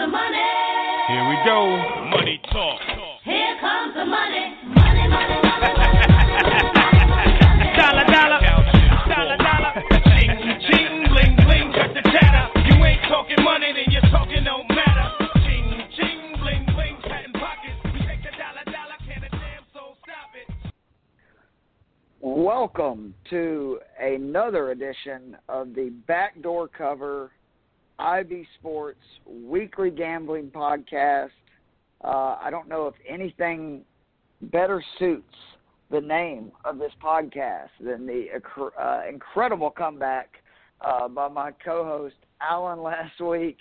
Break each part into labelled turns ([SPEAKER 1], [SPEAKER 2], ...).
[SPEAKER 1] the money.
[SPEAKER 2] Here we go. Money talk.
[SPEAKER 1] Here comes the money. Money, money, money, money.
[SPEAKER 2] Dollar, dollar. Dollar, dollar. Ching, ching, bling, bling, cut the chatter. You ain't talking money, then your talking don't matter. Ching, ching, bling, bling, patent pockets. We take the dollar, dollar, can a damn soul stop it?
[SPEAKER 3] Welcome to another edition of the Backdoor Cover IB Sports Weekly Gambling Podcast. Uh, I don't know if anything better suits the name of this podcast than the uh, incredible comeback uh, by my co-host Alan last week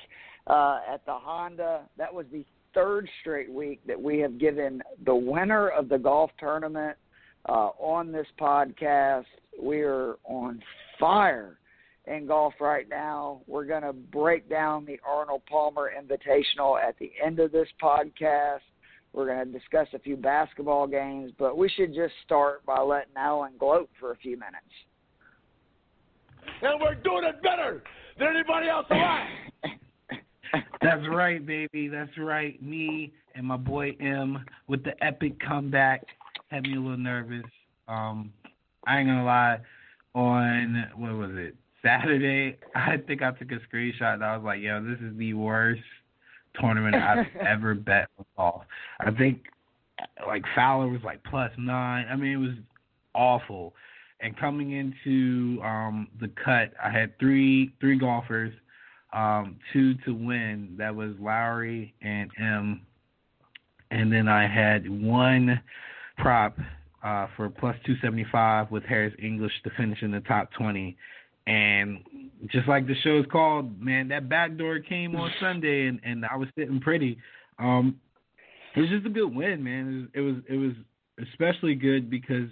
[SPEAKER 3] uh, at the Honda. That was the third straight week that we have given the winner of the golf tournament uh, on this podcast. We are on fire in golf right now. We're going to break down the Arnold Palmer Invitational at the end of this podcast. We're going to discuss a few basketball games, but we should just start by letting Alan gloat for a few minutes.
[SPEAKER 4] And we're doing it better than anybody else alive.
[SPEAKER 5] That's right, baby. That's right. Me and my boy Im with the epic comeback had me a little nervous. Um, I ain't gonna lie. On what was it? Saturday, I think I took a screenshot and I was like, "Yo, this is the worst tournament I've ever bet on golf." I think like Fowler was like plus nine. I mean, it was awful. And coming into um, the cut, I had three three golfers, um, two to win. That was Lowry and Im. And then I had one prop uh, for plus 275 with Harris English to finish in the top 20. And just like the show's called, man, that backdoor came on Sunday, and, and I was sitting pretty. Um, it was just a good win, man. It was it was, it was especially good because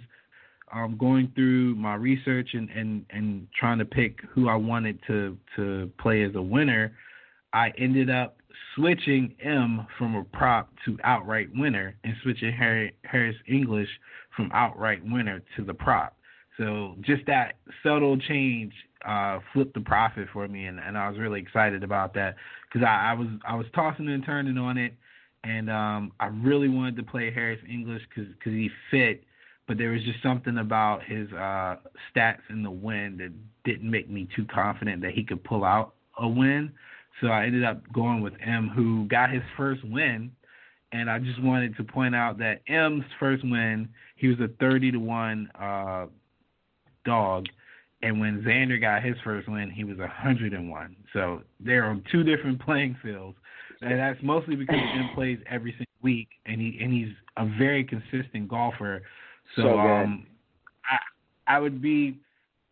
[SPEAKER 5] um, going through my research and, and, and trying to pick who I wanted to to play as a winner, I ended up switching Im from a prop to outright winner and switching Harry, Harris English from outright winner to the prop. So just that subtle change uh, flipped the profit for me, and, and I was really excited about that because I, I was I was tossing and turning on it, and um, I really wanted to play Harris English because cause he fit, but there was just something about his uh, stats in the win that didn't make me too confident that he could pull out a win. So I ended up going with Im, who got his first win. And I just wanted to point out that Im's first win, he was a 30 to 1 uh, dog. And when Xander got his first win, he was a 101. So they're on two different playing fields. And that's mostly because Im plays every single week, and he and he's a very consistent golfer. So,
[SPEAKER 3] So
[SPEAKER 5] um, I I would be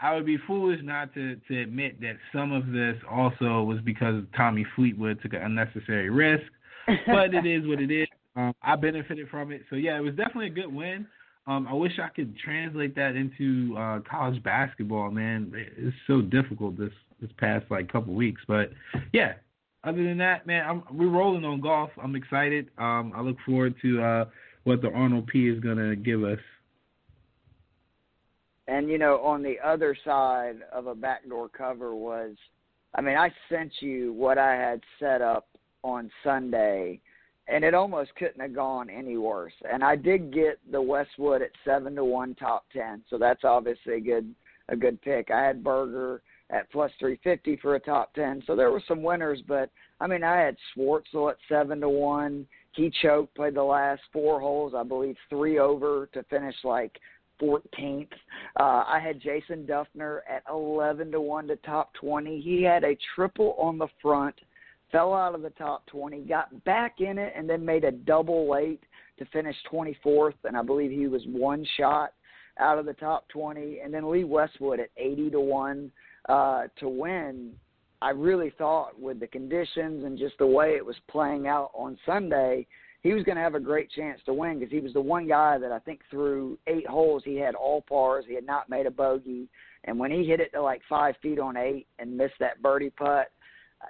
[SPEAKER 5] I would be foolish not to, to admit that some of this also was because Tommy Fleetwood took an unnecessary risk. But it is what it is. Um, I benefited from it. So yeah, it was definitely a good win. Um, I wish I could translate that into uh, college basketball, man. It's so difficult this this past like couple weeks. But yeah, other than that, man, I'm, we're rolling on golf. I'm excited. Um, I look forward to uh, what the Arnold P is gonna give us.
[SPEAKER 3] And you know, on the other side of a backdoor cover was, I mean, I sent you what I had set up on Sunday, and it almost couldn't have gone any worse. And I did get the Westwood at seven to one top ten, so that's obviously a good a good pick. I had Berger at plus three fifty for a top ten, so there were some winners. But I mean, I had Schwartzel at seven to one. He choked, played the last four holes, I believe, three over to finish like 14th. Uh, I had Jason Dufner at 11 to 1 to top 20. He had a triple on the front, fell out of the top 20, got back in it, and then made a double late to finish 24th. And I believe he was one shot out of the top 20. And then Lee Westwood at 80 to 1 uh, to win. I really thought with the conditions and just the way it was playing out on Sunday, he was going to have a great chance to win because he was the one guy that I think through eight holes he had all pars. He had not made a bogey, and when he hit it to like five feet on eight and missed that birdie putt,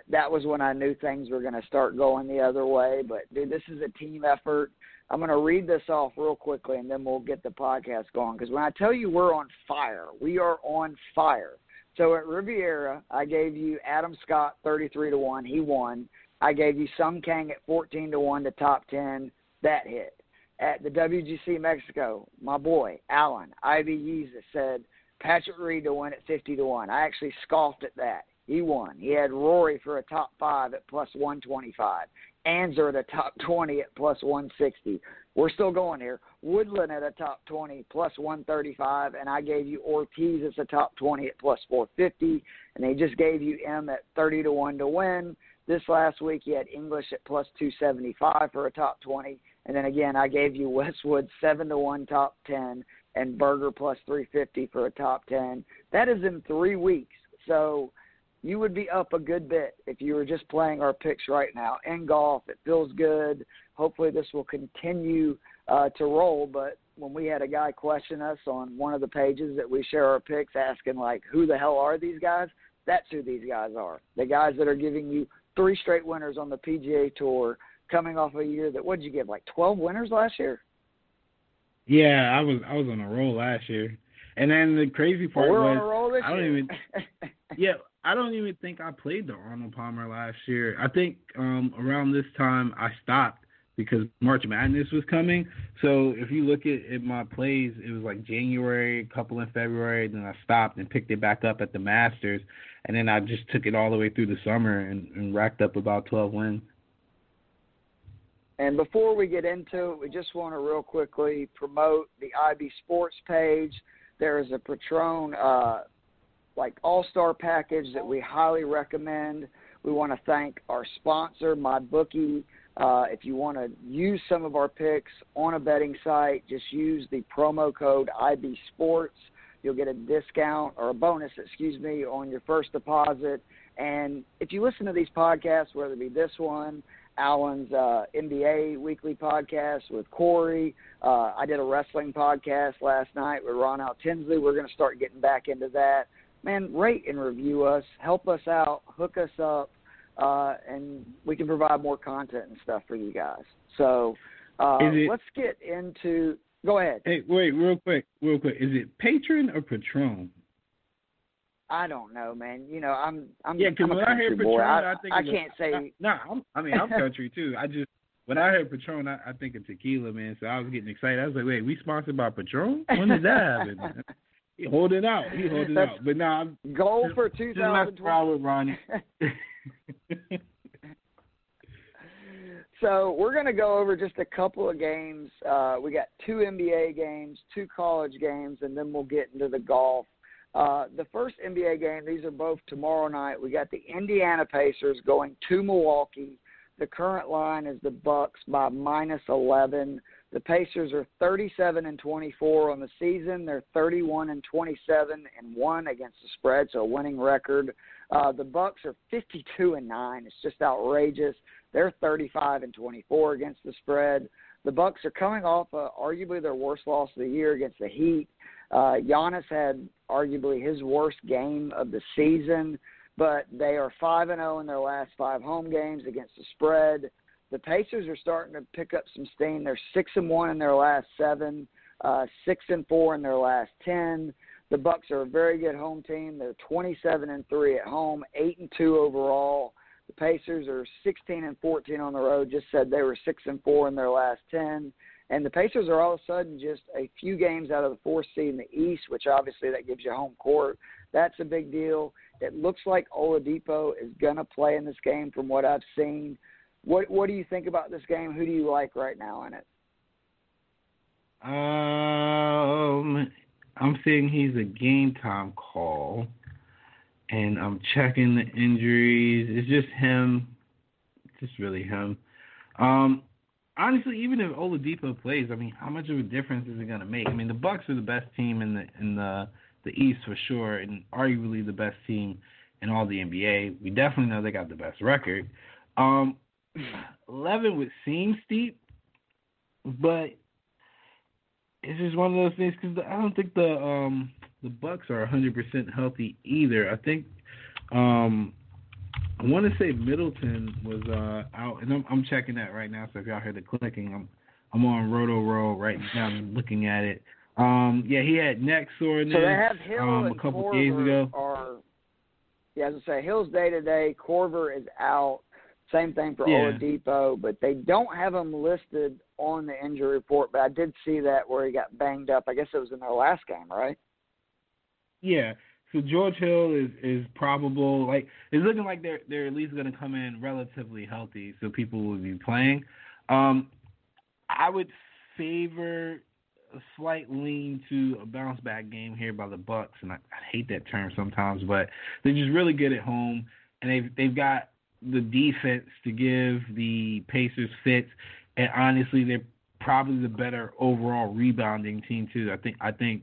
[SPEAKER 3] that was when I knew things were going to start going the other way. But dude, this is a team effort. I'm going to read this off real quickly, and then we'll get the podcast going. Because when I tell you we're on fire, we are on fire. So at Riviera, I gave you Adam Scott 33 to one. He won. I gave you Sung Kang at 14 to 1 to top 10. That hit. At the WGC Mexico, my boy, Alan, Ivy Yeezus said Patrick Reed to win at 50 to 1. I actually scoffed at that. He won. He had Rory for a top 5 at plus 125. Ancer at a top 20 at plus 160. We're still going here. Woodland at a top 20 plus 135, and I gave you Ortiz as a top 20 at plus 450, and they just gave you Im at 30 to 1 to win. This last week, you had English at plus 275 for a top 20, and then again, I gave you Westwood 7 to 1 top 10 and Berger plus 350 for a top 10. That is in three weeks. So you would be up a good bit if you were just playing our picks right now. In golf, it feels good. Hopefully, this will continue uh, to roll. But when we had a guy question us on one of the pages that we share our picks, asking like, "Who the hell are these guys?" That's who these guys are. The guys that are giving you three straight winners on the PGA Tour, coming off a year that what did you give like 12 winners last year?
[SPEAKER 5] Yeah, I was I was on a roll last year, and then the crazy part
[SPEAKER 3] well, we're
[SPEAKER 5] was
[SPEAKER 3] on a roll this
[SPEAKER 5] I don't even yeah I don't even think I played the Arnold Palmer last year. I think um around this time I stopped because March Madness was coming. So if you look at, at my plays, it was like January, a couple in February, then I stopped and picked it back up at the Masters, and then I just took it all the way through the summer and, and racked up about 12 wins.
[SPEAKER 3] And before we get into it, we just want to real quickly promote the IB Sports page. There is a Patron uh, like All Star package that we highly recommend. We want to thank our sponsor, MyBookie. Uh, if you want to use some of our picks on a betting site, just use the promo code IB Sports. You'll get a discount or a bonus, excuse me, on your first deposit. And if you listen to these podcasts, whether it be this one, Alan's uh, NBA weekly podcast with Corey. Uh, I did a wrestling podcast last night with Ron Al Tinsley. We're going to start getting back into that. Man, rate and review us, help us out, hook us up, uh, and we can provide more content and stuff for you guys. So uh,
[SPEAKER 5] it-
[SPEAKER 3] let's get into. Go ahead.
[SPEAKER 5] Hey, wait, real quick, real quick. Is it Patron or Patron?
[SPEAKER 3] I don't know, man. You know, I'm I'm,
[SPEAKER 5] Yeah, 'cause
[SPEAKER 3] I'm a
[SPEAKER 5] when I hear. Patron,
[SPEAKER 3] I,
[SPEAKER 5] I think
[SPEAKER 3] I can't say
[SPEAKER 5] No, I'm, I mean I'm country too. I just when I heard Patron, I, I think of tequila, man. So I was getting excited. I was like, wait, we sponsored by Patron? When did that happen? he holding out. He holding
[SPEAKER 3] That's-
[SPEAKER 5] out. But now I'm
[SPEAKER 3] goal for
[SPEAKER 5] just messing
[SPEAKER 3] 2020.
[SPEAKER 5] with Ronnie.
[SPEAKER 3] So we're going to go over just a couple of games. Uh, we got two NBA games, two college games, and then we'll get into the golf. Uh, the first NBA game, these are both tomorrow night. We got the Indiana Pacers going to Milwaukee. The current line is the Bucks by minus 11. The Pacers are 37 and 24 on the season. They're 31 and 27 and one against the spread, so a winning record. Uh, the Bucks are 52 and nine. It's just outrageous. They're 35 and 24 against the spread. The Bucks are coming off uh, arguably their worst loss of the year against the Heat. Uh, Giannis had arguably his worst game of the season, but they are five and zero in their last five home games against the spread. The Pacers are starting to pick up some steam. They're six and one in their last seven, uh, six and four in their last ten. The Bucks are a very good home team. They're 27 and three at home, eight and two overall. The Pacers are 16 and 14 on the road. Just said they were six and four in their last 10. And the Pacers are all of a sudden just a few games out of the fourth seed in the East, which obviously that gives you home court. That's a big deal. It looks like Oladipo is going to play in this game from what I've seen. What What do you think about this game? Who do you like right now in it?
[SPEAKER 5] Um, I'm seeing he's a game time call, and I'm checking the injuries. It's just him, just really him. Um, honestly, even if Oladipo plays, I mean, how much of a difference is it gonna make? I mean, the Bucks are the best team in the in the the East for sure, and arguably the best team in all the NBA. We definitely know they got the best record. Um, eleven would seem steep, but it's just one of those things because I don't think the um the Bucks are 100% healthy either. I think um I want to say Middleton was uh out, and I'm I'm checking that right now. So if y'all hear the clicking, I'm I'm on Rotoworld right now, I'm looking at it. Um, yeah, he had neck soreness
[SPEAKER 3] So they have Hill
[SPEAKER 5] um, a couple
[SPEAKER 3] Korver
[SPEAKER 5] days ago.
[SPEAKER 3] are yeah, as I say, Hill's day to day. Korver is out. Same thing for
[SPEAKER 5] Yeah.
[SPEAKER 3] Oladipo, but they don't have him listed on the injury report. But I did see that where he got banged up. I guess it was in their last game, right?
[SPEAKER 5] Yeah. So George Hill is is probable. Like it's looking like they're they're at least going to come in relatively healthy, so people will be playing. Um, I would favor a slight lean to a bounce back game here by the Bucks, and I, I hate that term sometimes, but they're just really good at home, and they've they've got the defense to give the Pacers fits, and honestly, they're probably the better overall rebounding team too. I think I think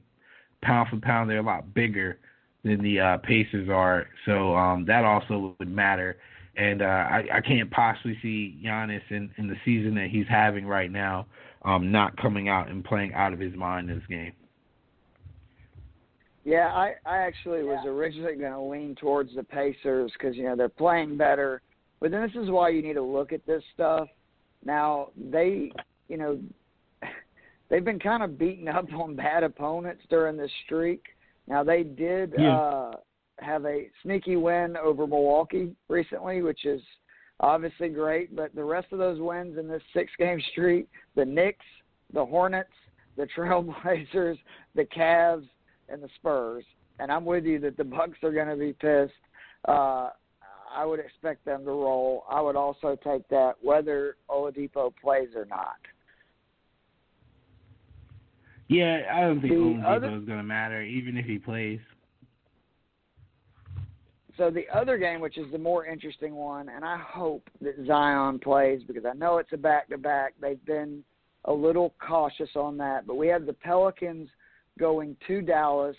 [SPEAKER 5] pound for pound they're a lot bigger than the uh, Pacers are, so um, that also would matter. And uh, I, I can't possibly see Giannis in, in the season that he's having right now um, not coming out and playing out of his mind in this game.
[SPEAKER 3] Yeah, I I actually was originally going to lean towards the Pacers because you know they're playing better, but then this is why you need to look at this stuff. Now they, you know, they've been kind of beaten up on bad opponents during this streak. Now they did
[SPEAKER 5] Yeah.
[SPEAKER 3] uh have a sneaky win over Milwaukee recently, which is obviously great, but the rest of those wins in this six game streak, the Knicks, the Hornets, the Trailblazers, the Cavs, and the Spurs. And I'm with you that the Bucks are going to be pissed. Uh, I would expect them to roll. I would also take that whether Oladipo plays or not.
[SPEAKER 5] Yeah, I don't think
[SPEAKER 3] The
[SPEAKER 5] Oladipo
[SPEAKER 3] other-
[SPEAKER 5] is going to matter, even if he plays.
[SPEAKER 3] So the other game, which is the more interesting one, and I hope that Zion plays because I know it's a back-to-back. They've been a little cautious on that, but we have the Pelicans going to Dallas.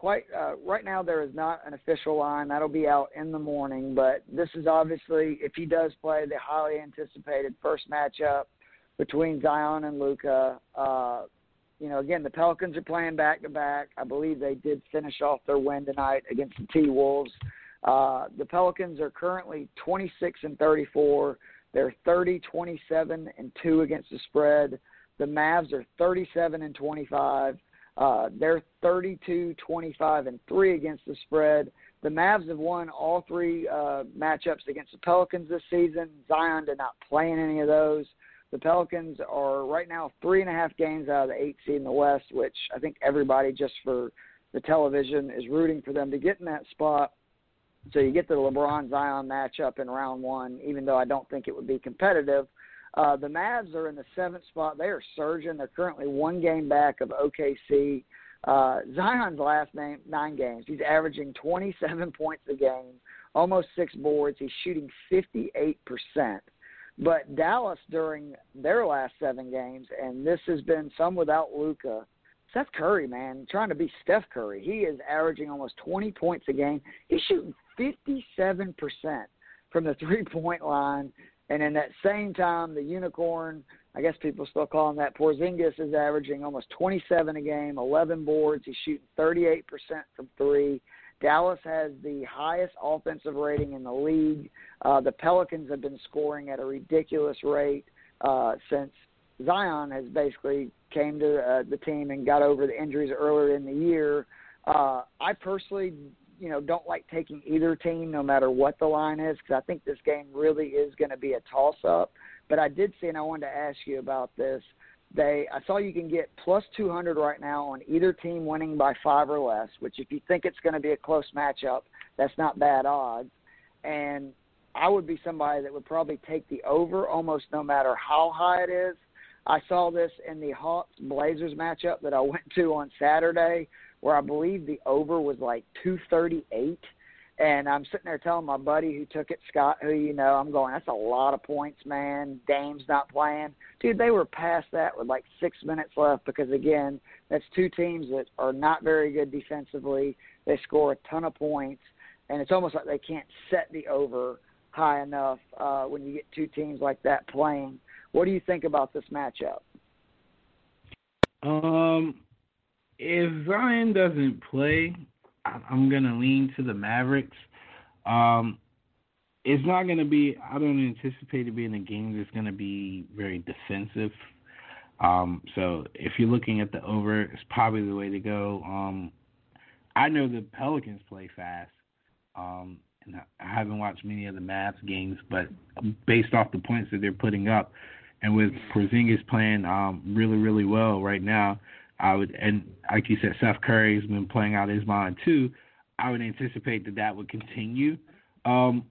[SPEAKER 3] Quite uh, right now, there is not an official line that'll be out in the morning, but this is obviously, if he does play, the highly anticipated first matchup between Zion and Luka. Uh, you know, again, the Pelicans are playing back to back. I believe they did finish off their win tonight against the T Wolves. Uh, the Pelicans are currently 26 and 34. They're 30, 27 and 2 against the spread. The Mavs are 37 and 25. Uh, they're 32, 25 and 3 against the spread. The Mavs have won all three uh, matchups against the Pelicans this season. Zion did not play in any of those. The Pelicans are right now three and a half games out of the eight seed in the West, which I think everybody just for the television is rooting for them to get in that spot. So you get the LeBron Zion matchup in round one, even though I don't think it would be competitive. Uh, the Mavs are in the seventh spot. They are surging. They're currently one game back of OKC. Uh, Zion's last nine, nine games, he's averaging 27 points a game, almost six boards. He's shooting 58%. But Dallas during their last seven games, and this has been some without Luka. Seth Curry, man, trying to be Steph Curry. He is averaging almost 20 points a game. He's shooting 57% from the three point line. And in that same time, the unicorn, I guess people still call him that, Porzingis is averaging almost 27 a game, 11 boards. He's shooting 38% from three. Dallas has the highest offensive rating in the league. Uh, the Pelicans have been scoring at a ridiculous rate uh, since Zion has basically came to uh, the team and got over the injuries earlier in the year. Uh, I personally, you know, don't like taking either team, no matter what the line is, because I think this game really is going to be a toss-up. But I did see, and I wanted to ask you about this. They, I saw you can get plus 200 right now on either team winning by five or less. Which, if you think it's going to be a close matchup, that's not bad odds. And I would be somebody that would probably take the over almost no matter how high it is. I saw this in the Hawks Blazers matchup that I went to on Saturday, where I believe the over was like 238. And I'm sitting there telling my buddy who took it, Scott, who you know, I'm going, that's a lot of points, man. Dame's not playing. Dude, they were past that with like six minutes left because, again, that's two teams that are not very good defensively. They score a ton of points, and it's almost like they can't set the over high enough uh, when you get two teams like that playing. What do you think about this matchup?
[SPEAKER 5] Um, if Zion doesn't play, I'm gonna lean to the Mavericks. Um, it's not gonna be. I don't anticipate it being a game that's gonna be very defensive. Um, so if you're looking at the over, it's probably the way to go. Um, I know the Pelicans play fast. Um, and I haven't watched many of the Mavs games, but based off the points that they're putting up, and with Porzingis playing um, really, really well right now, I would, and like you said, Seth Curry's been playing out his mind too. I would anticipate that that would continue. Um,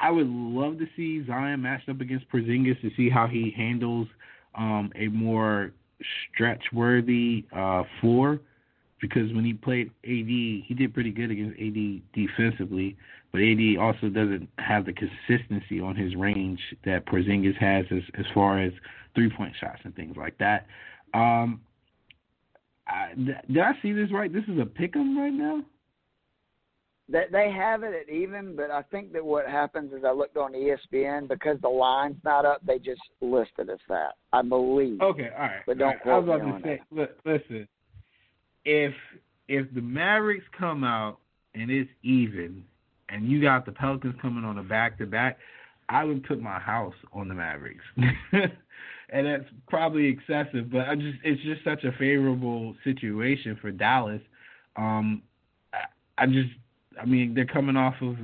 [SPEAKER 5] I would love to see Zion matched up against Porzingis to see how he handles um, a more stretch-worthy uh, floor. Because when he played AD, he did pretty good against AD defensively, but AD also doesn't have the consistency on his range that Porzingis has as as far as three-point shots and things like that. Um, did I see this right? This is a pick 'em right now.
[SPEAKER 3] That they have it at even, but I think that what happens is I looked on ESPN because the line's not up. They just listed as that. I believe.
[SPEAKER 5] Okay, all right.
[SPEAKER 3] But don't
[SPEAKER 5] all right. I was
[SPEAKER 3] quote
[SPEAKER 5] about
[SPEAKER 3] me
[SPEAKER 5] to
[SPEAKER 3] on
[SPEAKER 5] say, look, listen. If if the Mavericks come out and it's even, and you got the Pelicans coming on a back to back, I would put my house on the Mavericks. and that's probably excessive, but I just it's just such a favorable situation for Dallas. Um, I, I just I mean they're coming off of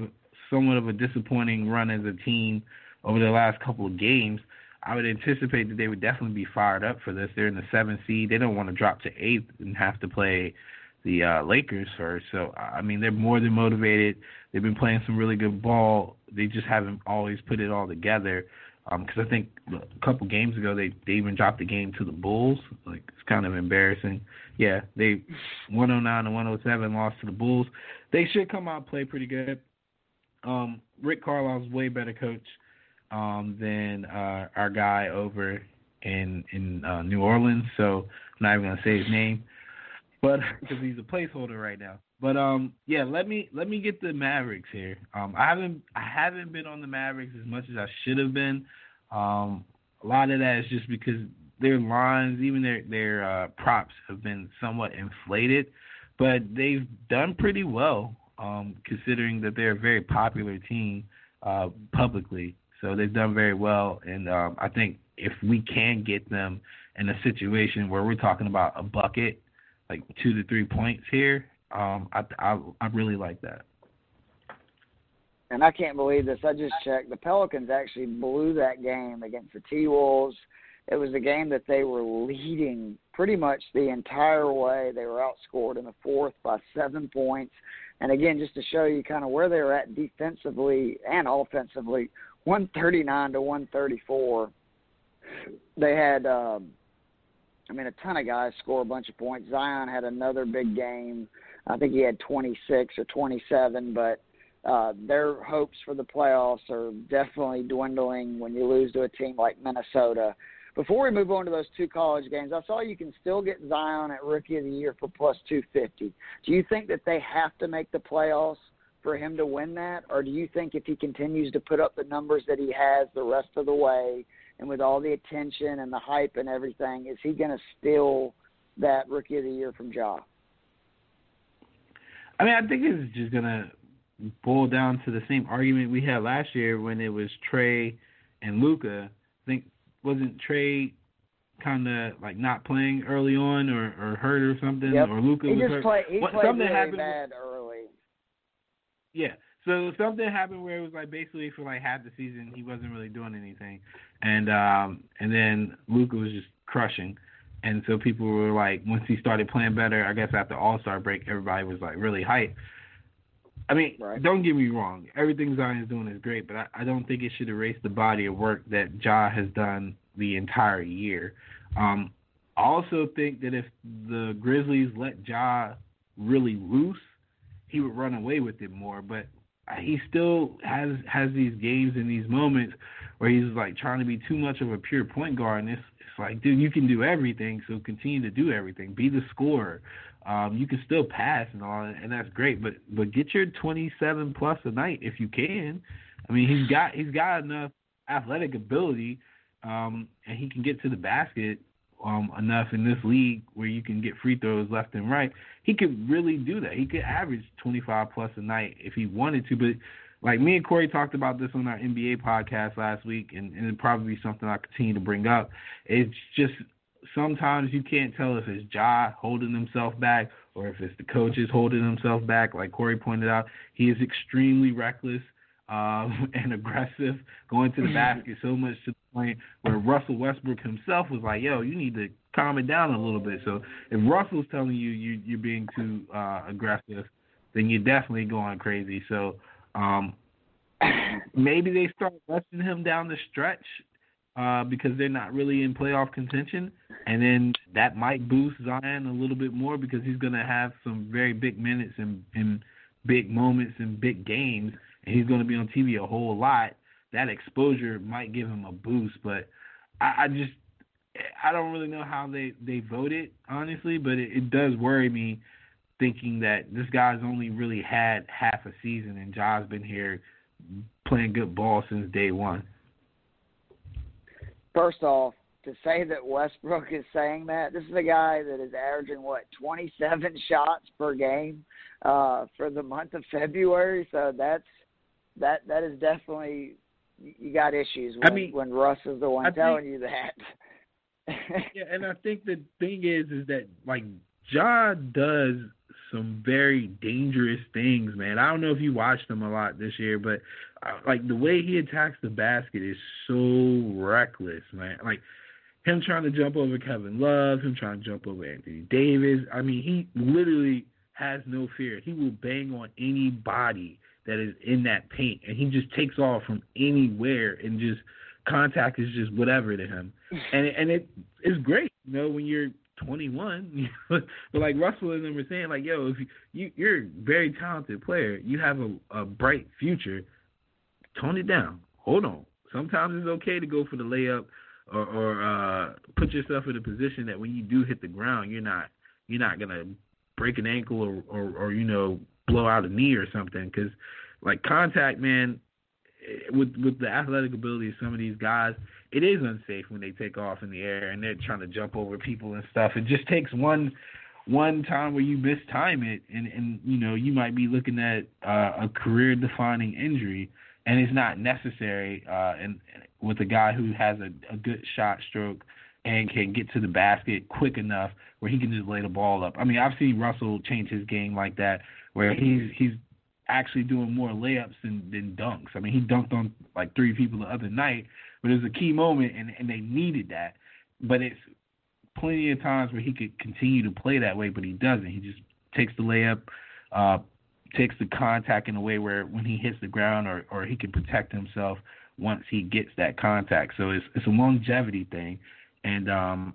[SPEAKER 5] somewhat of a disappointing run as a team over the last couple of games. I would anticipate that they would definitely be fired up for this. They're in the seventh seed. They don't want to drop to eighth and have to play the uh, Lakers first. So I mean, they're more than motivated. They've been playing some really good ball. They just haven't always put it all together. Because um, I think a couple games ago they they even dropped the game to the Bulls. Like it's kind of embarrassing. Yeah, they 109 and 107 lost to the Bulls. They should come out and play pretty good. Um, Rick Carlisle's way better coach um, than uh, our guy over in in uh, New Orleans. So I'm not even gonna say his name, but because he's a placeholder right now. But um, yeah, let me let me get the Mavericks here. Um, I haven't I haven't been on the Mavericks as much as I should have been. Um, a lot of that is just because their lines, even their their uh, props, have been somewhat inflated, but they've done pretty well um, considering that they're a very popular team uh, publicly. So they've done very well, and um, I think if we can get them in a situation where we're talking about a bucket, like two to three points here, um, I, I I really like that.
[SPEAKER 3] And I can't believe this. I just checked. The Pelicans actually blew that game against the T Wolves. It was a game that they were leading pretty much the entire way. They were outscored in the fourth by seven points. And again, just to show you kind of where they were at defensively and offensively, 139 to 134. They had, um, I mean, a ton of guys score a bunch of points. Zion had another big game. I think he had 26 or 27, but uh, their hopes for the playoffs are definitely dwindling when you lose to a team like Minnesota. Before we move on to those two college games, I saw you can still get Zion at Rookie of the Year for plus 250. Do you think that they have to make the playoffs for him to win that, or do you think if he continues to put up the numbers that he has the rest of the way, and with all the attention and the hype and everything, is he going to steal that Rookie of the Year from Ja?
[SPEAKER 5] I mean, I think it's just gonna boil down to the same argument we had last year when it was Trey and Luka. I think wasn't Trey kind of like not playing early on or, or hurt or something,
[SPEAKER 3] Yep.
[SPEAKER 5] or
[SPEAKER 3] Luka
[SPEAKER 5] was
[SPEAKER 3] just
[SPEAKER 5] hurt.
[SPEAKER 3] played. He
[SPEAKER 5] What-
[SPEAKER 3] played
[SPEAKER 5] something
[SPEAKER 3] really
[SPEAKER 5] happened.
[SPEAKER 3] bad early.
[SPEAKER 5] Yeah. So something happened where it was like basically for like half the season he wasn't really doing anything, and um and then Luka was just crushing, and so people were like once he started playing better, I guess after All Star break, everybody was like really hyped. I mean,
[SPEAKER 3] Right.
[SPEAKER 5] don't get me wrong, everything Zion's doing is great, but I, I don't think it should erase the body of work that Ja has done the entire year. Um, I also think that if the Grizzlies let Ja really loose, he would run away with it more. But he still has has these games and these moments where he's like trying to be too much of a pure point guard, and it's it's like, dude, you can do everything, so continue to do everything. Be the scorer. Um, you can still pass and all, and that's great. But but get your 27 plus a night if you can. I mean, he's got he's got enough athletic ability, um, and he can get to the basket um, enough in this league where you can get free throws left and right. He could really do that. He could average 25 plus a night if he wanted to. But like me and Corey talked about this on our NBA podcast last week, and, and it'll probably be something I continue to bring up. It's just sometimes you can't tell if it's Ja holding himself back or if it's the coaches holding himself back. Like Corey pointed out, he is extremely reckless um, and aggressive going to the basket so much to the point where Russell Westbrook himself was like, "Yo, you need to calm it down a little bit." So if Russell's telling you, you you're being too uh, aggressive, then you're definitely going crazy. So um, maybe they start rushing him down the stretch uh, because they're not really in playoff contention, and then that might boost Zion a little bit more because he's going to have some very big minutes and, and big moments and big games, and he's going to be on TV a whole lot. That exposure might give him a boost, but I, I just I don't really know how they they voted honestly, but it, it does worry me thinking that this guy's only really had half a season and Ja's been here playing good ball since day one.
[SPEAKER 3] First off, to say that Westbrook is saying that, this is a guy that is averaging what 27 shots per game uh, for the month of February. So that's that that is definitely you got issues when,
[SPEAKER 5] I mean,
[SPEAKER 3] when Russ is the one
[SPEAKER 5] I
[SPEAKER 3] telling
[SPEAKER 5] think-
[SPEAKER 3] you that.
[SPEAKER 5] yeah, and I think the thing is, is that like Ja does some very dangerous things, man. I don't know if you watched him a lot this year, but uh, like the way he attacks the basket is so reckless, man. Like him trying to jump over Kevin Love, him trying to jump over Anthony Davis. I mean, he literally has no fear. He will bang on anybody that is in that paint, and he just takes off from anywhere and just contact is just whatever to him, and and it is great, you know, when you're 21. but like Russell and them were saying, like, yo, if you, you you're a very talented player, you have a, a bright future. Tone it down. Hold on. Sometimes it's okay to go for the layup or, or uh, put yourself in a position that when you do hit the ground, you're not you're not gonna break an ankle or or, or you know blow out a knee or something. Because like contact, man, eh, with with the athletic ability of some of these guys, it is unsafe when they take off in the air and they're trying to jump over people and stuff. It just takes one one time where you mistime it, and and you know you might be looking at uh, a career defining injury, and it's not necessary. Uh, and with a guy who has a, a good shot stroke and can get to the basket quick enough where he can just lay the ball up. I mean, I've seen Russell change his game like that, where he's he's actually doing more layups than, than dunks. I mean, he dunked on like three people the other night, but it was a key moment, and and they needed that. But it's plenty of times where he could continue to play that way, but he doesn't. He just takes the layup, uh, takes the contact in a way where when he hits the ground, or or he can protect himself once he gets that contact. So it's it's a longevity thing, and um,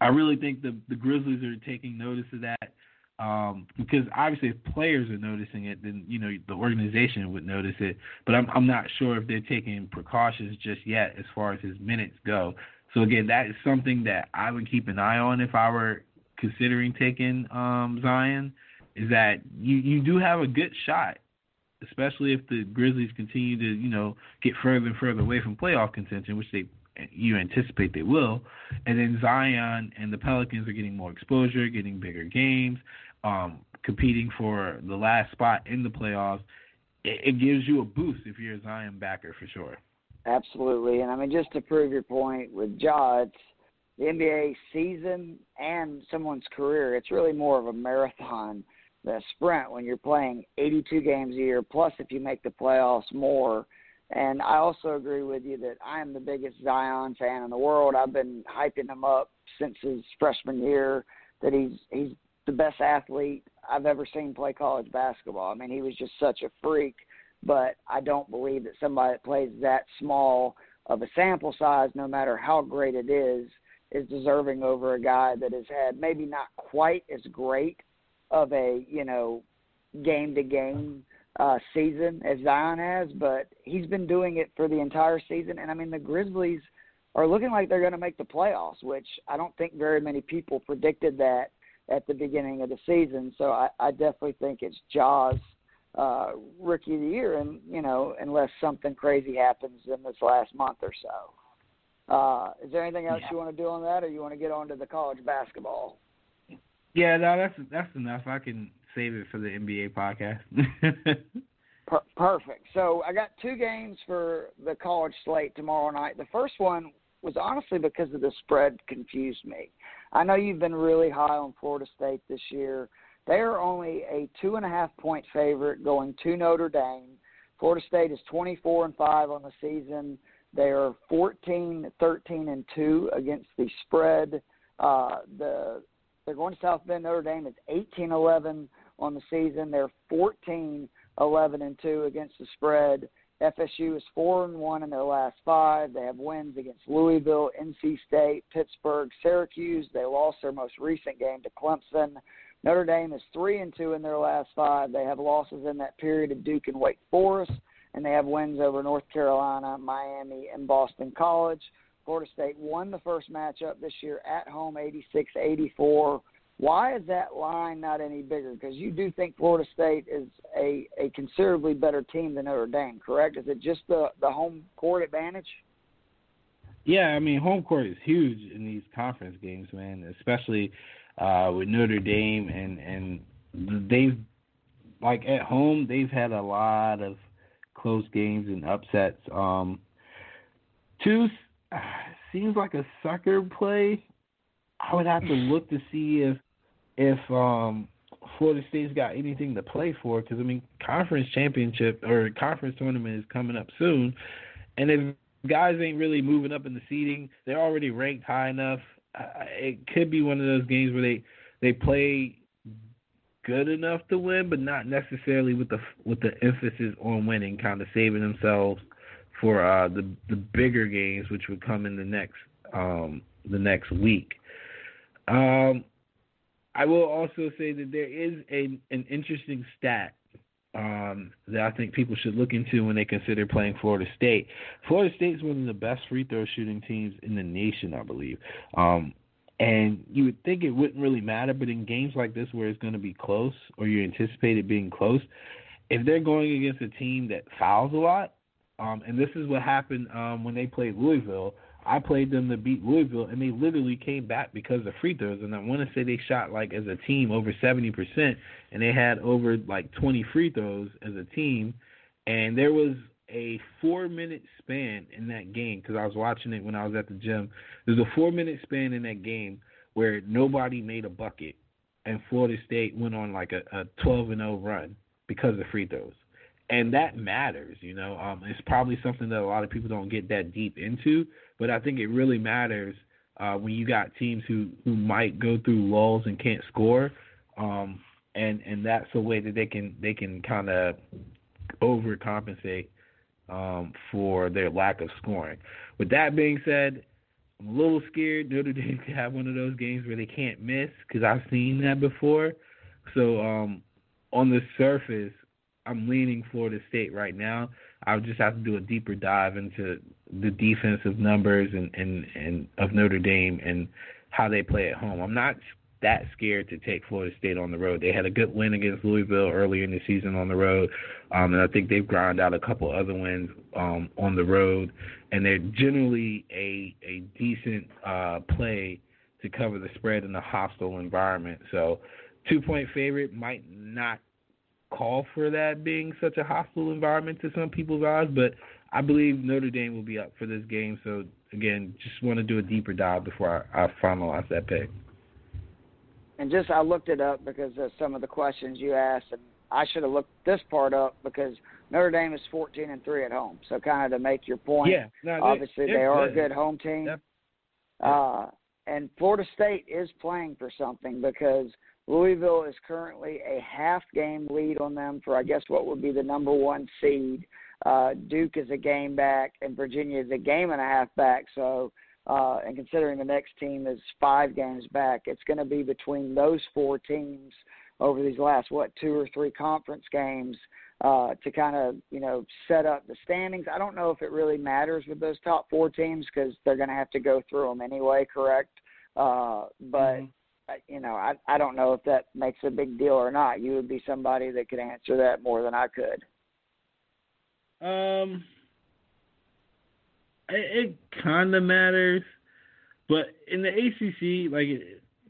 [SPEAKER 5] I really think the the Grizzlies are taking notice of that. Um, because obviously, if players are noticing it, then you know the organization would notice it. But I'm I'm not sure if they're taking precautions just yet as far as his minutes go. So again, that is something that I would keep an eye on if I were considering taking um, Zion. Is that you you do have a good shot, especially if the Grizzlies continue to you know get further and further away from playoff contention, which they you anticipate they will. And then Zion and the Pelicans are getting more exposure, getting bigger games, um, competing for the last spot in the playoffs. It, it gives you a boost if you're a Zion backer for sure.
[SPEAKER 3] Absolutely, and I mean just to prove your point with it's the NBA season and someone's career. It's really more of a marathon than a sprint when you're playing 82 games a year. Plus, if you make the playoffs, more. And I also agree with you that I am the biggest Zion fan in the world. I've been hyping him up since his freshman year. That he's he's the best athlete I've ever seen play college basketball. I mean, he was just such a freak but I don't believe that somebody that plays that small of a sample size, no matter how great it is, is deserving over a guy that has had maybe not quite as great of a you know game to game uh season as Zion has, but he's been doing it for the entire season. And I mean, the Grizzlies are looking like they're going to make the playoffs, which I don't think very many people predicted that at the beginning of the season. So I, I definitely think it's Ja's uh, rookie of the year, and you know, unless something crazy happens in this last month or so. Uh, is there anything else
[SPEAKER 5] Yeah.
[SPEAKER 3] you want to do on that, or you want to get on to the college basketball?
[SPEAKER 5] Yeah, no, that's that's enough. I can save it for the NBA podcast.
[SPEAKER 3] Per- perfect. So I got two games for the college slate tomorrow night. The first one was honestly because of the spread confused me. I know you've been really high on Florida State this year. They are only a two and a half point favorite going to Notre Dame. Florida State is 24 and five on the season. They are 14, 13 and two against the spread. Uh, the they're going to South Bend. Notre Dame is 18, 11 on the season. They're 14, 11 and two against the spread. FSU is four and one in their last five. They have wins against Louisville, NC State, Pittsburgh, Syracuse. They lost their most recent game to Clemson. Notre Dame is three and two in their last five. They have losses in that period of Duke and Wake Forest, and they have wins over North Carolina, Miami, and Boston College. Florida State won the first matchup this year at home, 86-84. Why is that line not any bigger? Because you do think Florida State is a, a considerably better team than Notre Dame, correct? Is it just the the home court advantage?
[SPEAKER 5] Yeah, I mean, home court is huge in these conference games, man. Especially uh, with Notre Dame and and they've like at home they've had a lot of close games and upsets. Um, two seems like a sucker play. I would have to look to see if if um Florida State's got anything to play for because I mean conference championship or conference tournament is coming up soon, and if guys ain't really moving up in the seeding, they're already ranked high enough. It could be one of those games where they they play good enough to win, but not necessarily with the with the emphasis on winning, kind of saving themselves for uh, the the bigger games, which would come in the next um, the next week. Um, I will also say that there is a an interesting stat um, that I think people should look into when they consider playing Florida State. Florida State is one of the best free throw shooting teams in the nation, I believe. Um, and you would think it wouldn't really matter, but in games like this where it's going to be close or you anticipate it being close, if they're going against a team that fouls a lot, um, and this is what happened um, when they played Louisville. I played them to beat Louisville, and they literally came back because of free throws. And I want to say they shot like as a team over seventy percent, and they had over like twenty free throws as a team. And there was a four minute span in that game because I was watching it when I was at the gym. There's a four minute span in that game where nobody made a bucket, and Florida State went on like a, a 12 and 0 run because of free throws and that matters. You know, um, it's probably something that a lot of people don't get that deep into, but I think it really matters uh, when you got teams who who might go through lulls and can't score, um, and and that's a way that they can they can kind of overcompensate um, for their lack of scoring. With that being said. I'm a little scared Notre Dame to have one of those games where they can't miss because I've seen that before. So um, on the surface, I'm leaning Florida State right now. I'll just have to do a deeper dive into the defensive numbers and, and, and of Notre Dame and how they play at home. I'm not that scared to take Florida State on the road. They had a good win against Louisville earlier in the season on the road, um, and I think they've ground out a couple other wins um, on the road, and they're generally a a decent uh, play to cover the spread in a hostile environment. So, two point favorite might not call for that being such a hostile environment to some people's eyes, but I believe Notre Dame will be up for this game. So again, just want to do a deeper dive before I, I finalize that pick.
[SPEAKER 3] And just I looked it up because of some of the questions you asked, and I should have looked this part up because Notre Dame is 14 and three at home. So kind of to make your point,
[SPEAKER 5] yeah, no,
[SPEAKER 3] obviously
[SPEAKER 5] they,
[SPEAKER 3] they are
[SPEAKER 5] good.
[SPEAKER 3] a good home team.
[SPEAKER 5] Yep.
[SPEAKER 3] Uh, and Florida State is playing for something because Louisville is currently a half game lead on them for, I guess, what would be the number one seed. Uh, Duke is a game back, and Virginia is a game and a half back. So, uh, and considering the next team is five games back, it's going to be between those four teams over these last what two or three conference games uh, to kind of you know set up the standings. I don't know if it really matters with those top four teams because they're going to have to go through them anyway. Correct, uh, but.
[SPEAKER 5] Mm-hmm
[SPEAKER 3] you know, I I don't know if that makes a big deal or not. You would be somebody that could answer that more than I could.
[SPEAKER 5] Um, it, it kind of matters, but in the ACC, like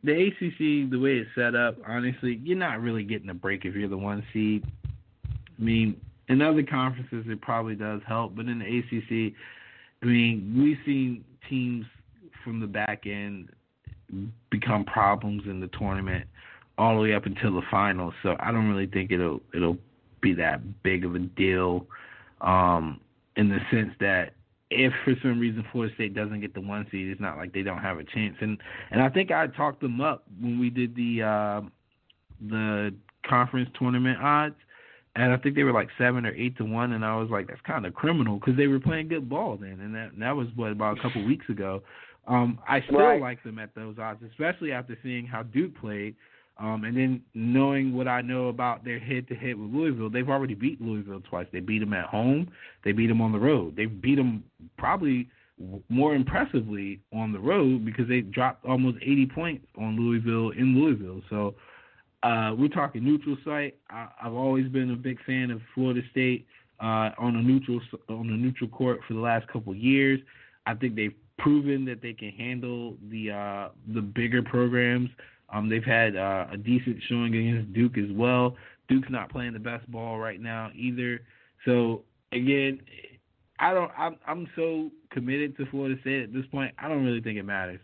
[SPEAKER 5] the ACC, the way it's set up, honestly, you're not really getting a break if you're the one seed. I mean, in other conferences, it probably does help, but in the ACC, I mean, we've seen teams from the back end become problems in the tournament. all the way up until the finals. So I don't really think it'll it'll be that big of a deal, um, in the sense that if for some reason Florida State doesn't get the one seed, it's not like they don't have a chance. And and I think I talked them up when we did the uh, the conference tournament odds, and I think they were like seven or eight to one, and I was like, that's kind of criminal because they were playing good ball then, and that that was what about a couple weeks ago. Um, I still
[SPEAKER 3] Right.
[SPEAKER 5] like them at those odds, especially after seeing how Duke played. Um, and then knowing what I know about their head to head with Louisville, they've already beat Louisville twice. They beat them at home. They beat them on the road. They beat them probably more impressively on the road because they dropped almost 80 points on Louisville in Louisville. So uh, we're talking neutral site. I, I've always been a big fan of Florida State uh, on a neutral on a neutral court for the last couple of years. I think they've proven that they can handle the uh, the bigger programs. Um, they've had uh, a decent showing against Duke as well. Duke's not playing the best ball right now either. So again, I don't. I'm I'm so committed to Florida State at this point. I don't really think it matters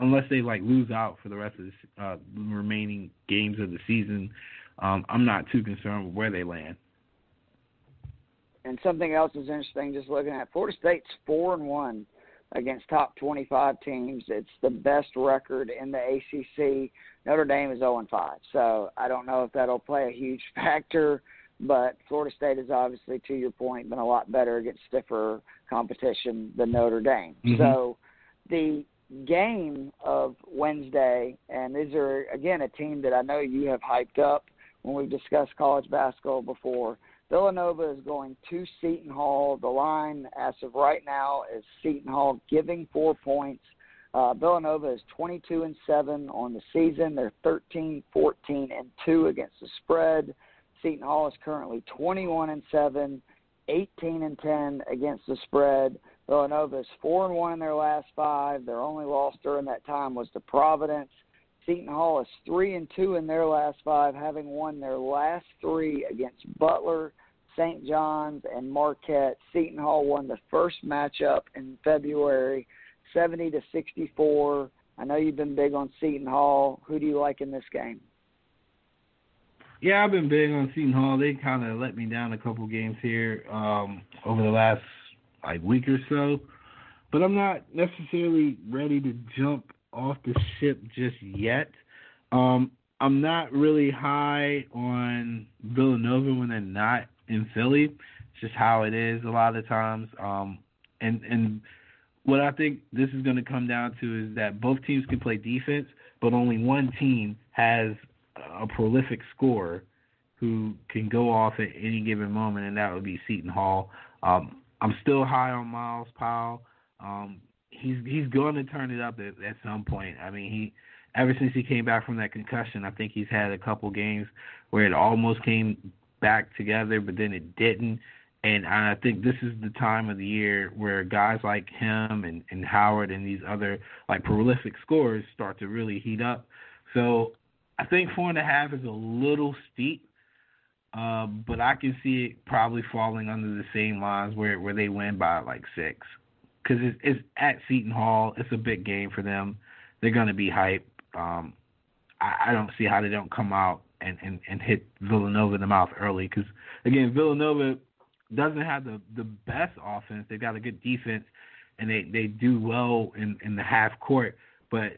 [SPEAKER 5] unless they like lose out for the rest of the, uh, remaining games of the season. Um, I'm not too concerned with where they land.
[SPEAKER 3] And something else is interesting. Just looking at Florida State's four and one against top 25 teams. It's the best record in the ACC. Notre Dame is 0 and 5. So I don't know if that'll play a huge factor, but Florida State has obviously, to your point, been a lot better against stiffer competition than Notre Dame.
[SPEAKER 5] Mhm.
[SPEAKER 3] So the game of Wednesday, and these are again a team that I know you have hyped up when we've discussed college basketball before. Villanova is going to Seton Hall. The line, as of right now, is Seton Hall giving four points. Uh, Villanova is 22 and seven on the season. They're 13, 14 and two against the spread. Seton Hall is currently 21 and seven, 18 and 10 against the spread. Villanova is four and one in their last five. Their only loss during that time was to Providence. Seton Hall is three and two in their last five, having won their last three against Butler, St. John's, and Marquette. Seton Hall won the first matchup in February, seventy to sixty-four. I know you've been big on Seton Hall. Who do you like in this game?
[SPEAKER 5] Yeah, I've been big on Seton Hall. They kind of let me down a couple games here um, over the last like week or so, but I'm not necessarily ready to jump off the ship just yet. Um, I'm not really high on Villanova when they're not in Philly. It's just how it is a lot of times. Um, and and what I think this is going to come down to is that both teams can play defense, but only one team has a prolific scorer who can go off at any given moment, and that would be Seton Hall. Um, I'm still high on Myles Powell. Um, he's he's going to turn it up at, at some point. I mean, he ever since he came back from that concussion, I think he's had a couple games where it almost came back together, but then it didn't. And I think this is the time of the year where guys like him and, and Howard and these other like prolific scorers start to really heat up. So I think four and a half is a little steep, uh, but I can see it probably falling under the same lines where where they win by like six, because it's, it's at Seton Hall. It's a big game for them. They're gonna be hype. Um, I, I don't see how they don't come out and, and, and hit Villanova in the mouth early, because again, Villanova doesn't have the the best offense. They've got a good defense, and they they do well in in the half court, but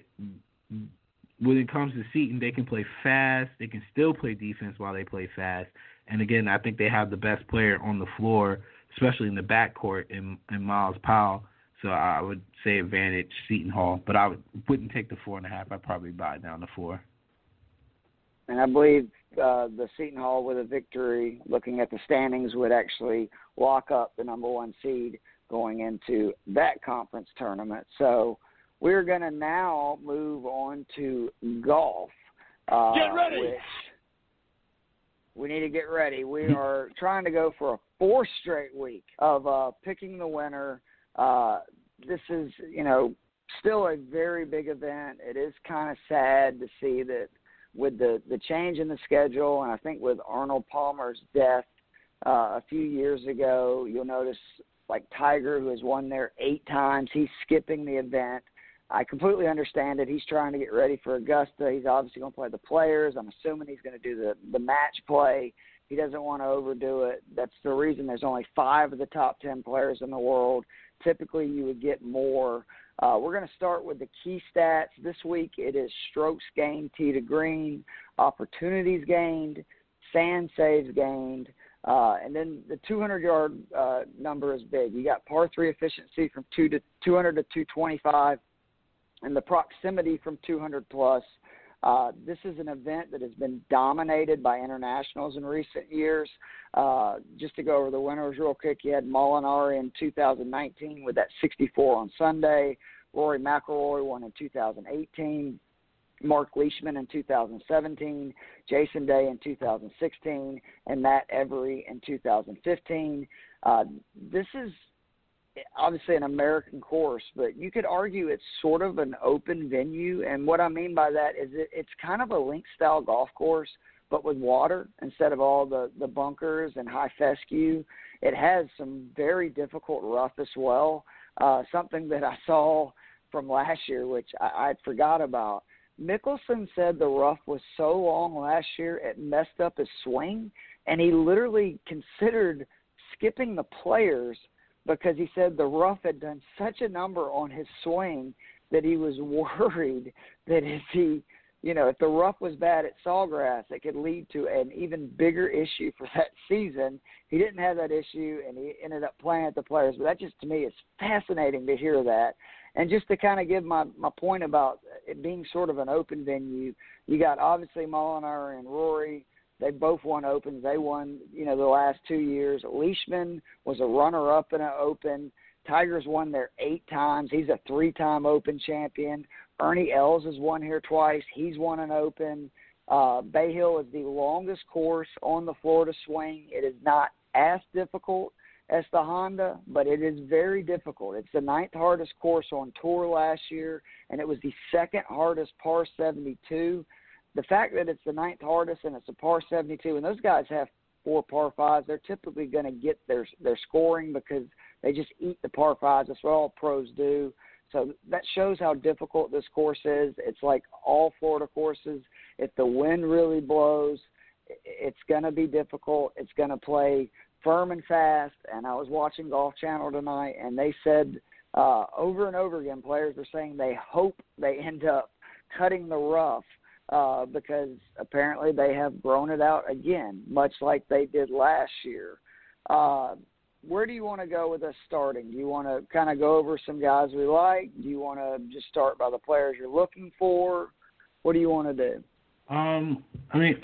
[SPEAKER 5] when it comes to Seton, they can play fast. They can still play defense while they play fast. And again, I think they have the best player on the floor, especially in the backcourt, in, in Myles Powell. So I would say advantage Seton Hall, but I would, wouldn't take the four and a half. I'd probably buy it down to four.
[SPEAKER 3] And I believe uh, the Seton Hall with a victory, looking at the standings, would actually lock up the number one seed going into that conference tournament. So we're going to now move on to golf. Uh,
[SPEAKER 4] Get ready.
[SPEAKER 3] Which we need to get ready. We are trying to go for a fourth straight week of uh, picking the winner. Uh, this is, you know, still a very big event. It is kind of sad to see that with the the change in the schedule, and I think with Arnold Palmer's death uh, a few years ago, you'll notice like Tiger, who has won there eight times, he's skipping the event. I completely understand it. He's trying to get ready for Augusta. He's obviously going to play the players. I'm assuming he's going to do the the match play. He doesn't want to overdo it. That's the reason there's only five of the top ten players in the world. Typically, you would get more. Uh, we're going to start with the key stats. This week it is strokes gained, tee to green, opportunities gained, sand saves gained, uh, and then the 200 yard uh, number is big. You got par three efficiency from two to 200 to 225, and the proximity from 200 plus. Uh, this is an event that has been dominated by internationals in recent years. Uh, just to go over the winners real quick, you had Molinari in 2019 with that 64 on Sunday. Rory McIlroy won in 2018. Mark Leishman in 2017, Jason Day in 2016, and Matt Every in 2015. Uh, this is obviously an American course, but you could argue it's sort of an open venue. And what I mean by that is it, it's kind of a link style golf course, but with water instead of all the, the bunkers and high fescue. It has some very difficult rough as well. Uh, something that I saw from last year, which I, I'd forgot about. Mickelson said the rough was so long last year it messed up his swing, and he literally considered skipping the players because he said the rough had done such a number on his swing that he was worried that if he, you know, if the rough was bad at Sawgrass, it could lead to an even bigger issue for that season. He didn't have that issue, and he ended up playing at the Players. But that just to me is fascinating to hear that. And just to kind of give my my point about it being sort of an open venue, you got obviously Molinari and Rory they both won opens. They won, you know, the last two years. Leishman was a runner-up in an Open. Tigers won there eight times. He's a three-time Open champion. Ernie Els has won here twice. He's won an Open. Uh, Bay Hill is the longest course on the Florida swing. It is not as difficult as the Honda, but it is very difficult. It's the ninth hardest course on tour last year, and it was the second hardest par 72 the fact that it's the ninth hardest and it's a par 72, and those guys have four par fives, they're typically going to get their their scoring because they just eat the par fives. That's what all pros do. So that shows how difficult this course is. It's like all Florida courses. If the wind really blows, it's going to be difficult. It's going to play firm and fast. And I was watching Golf Channel tonight, and they said uh, over and over again, players are saying they hope they end up cutting the rough uh, because apparently they have grown it out again, much like they did last year. Uh, where do you want to go with us starting? Do you want to kind of go over some guys we like? Do you want to just start by the players you're looking for? What do you want to do?
[SPEAKER 5] Um, I mean,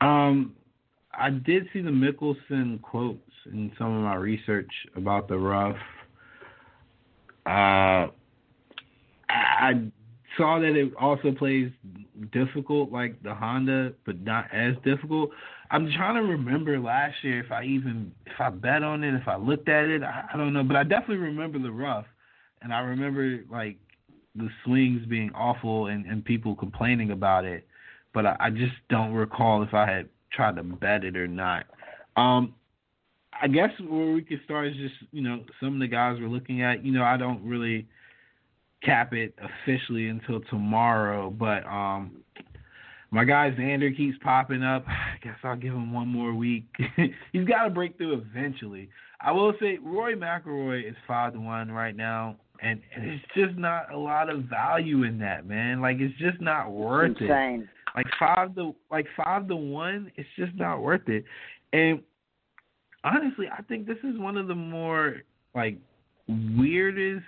[SPEAKER 5] um, I did see the Mickelson quotes in some of my research about the rough. Uh, I saw that it also plays difficult like the Honda, but not as difficult. I'm trying to remember last year if I even if I bet on it, if I looked at it, I, I don't know, but I definitely remember the rough, and I remember like the swings being awful and and people complaining about it, but I, I just don't recall if I had tried to bet it or not. Um, I guess where we could start is just you know some of the guys we're looking at. You know, I don't really cap it officially until tomorrow. But um, my guy Xander keeps popping up. I guess I'll give him one more week. He's got to break through eventually. I will say Roy McIlroy is five to one right now, and, and it's just not a lot of value in that, man. Like it's just not worth
[SPEAKER 3] Insane.
[SPEAKER 5] it. Like five to like five to one, it's just not worth it. And honestly, I think this is one of the more like weirdest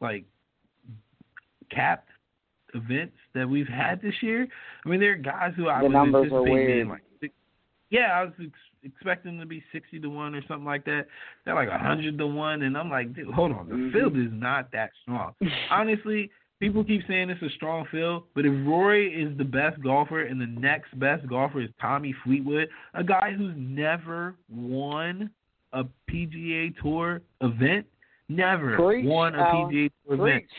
[SPEAKER 5] like capped events that we've had this year. I mean, there are guys who I
[SPEAKER 3] the
[SPEAKER 5] was anticipating like six, yeah, I was ex- expecting them to be sixty to one or something like that. They're like a hundred to one, and I'm like, dude, hold on, the
[SPEAKER 3] Mhm.
[SPEAKER 5] field is not that strong. Honestly, people keep saying it's a strong field, but if Rory is the best golfer and the next best golfer is Tommy Fleetwood, a guy who's never won a PGA Tour event, never
[SPEAKER 3] Preach,
[SPEAKER 5] won a. PGA Tour event
[SPEAKER 3] Preach.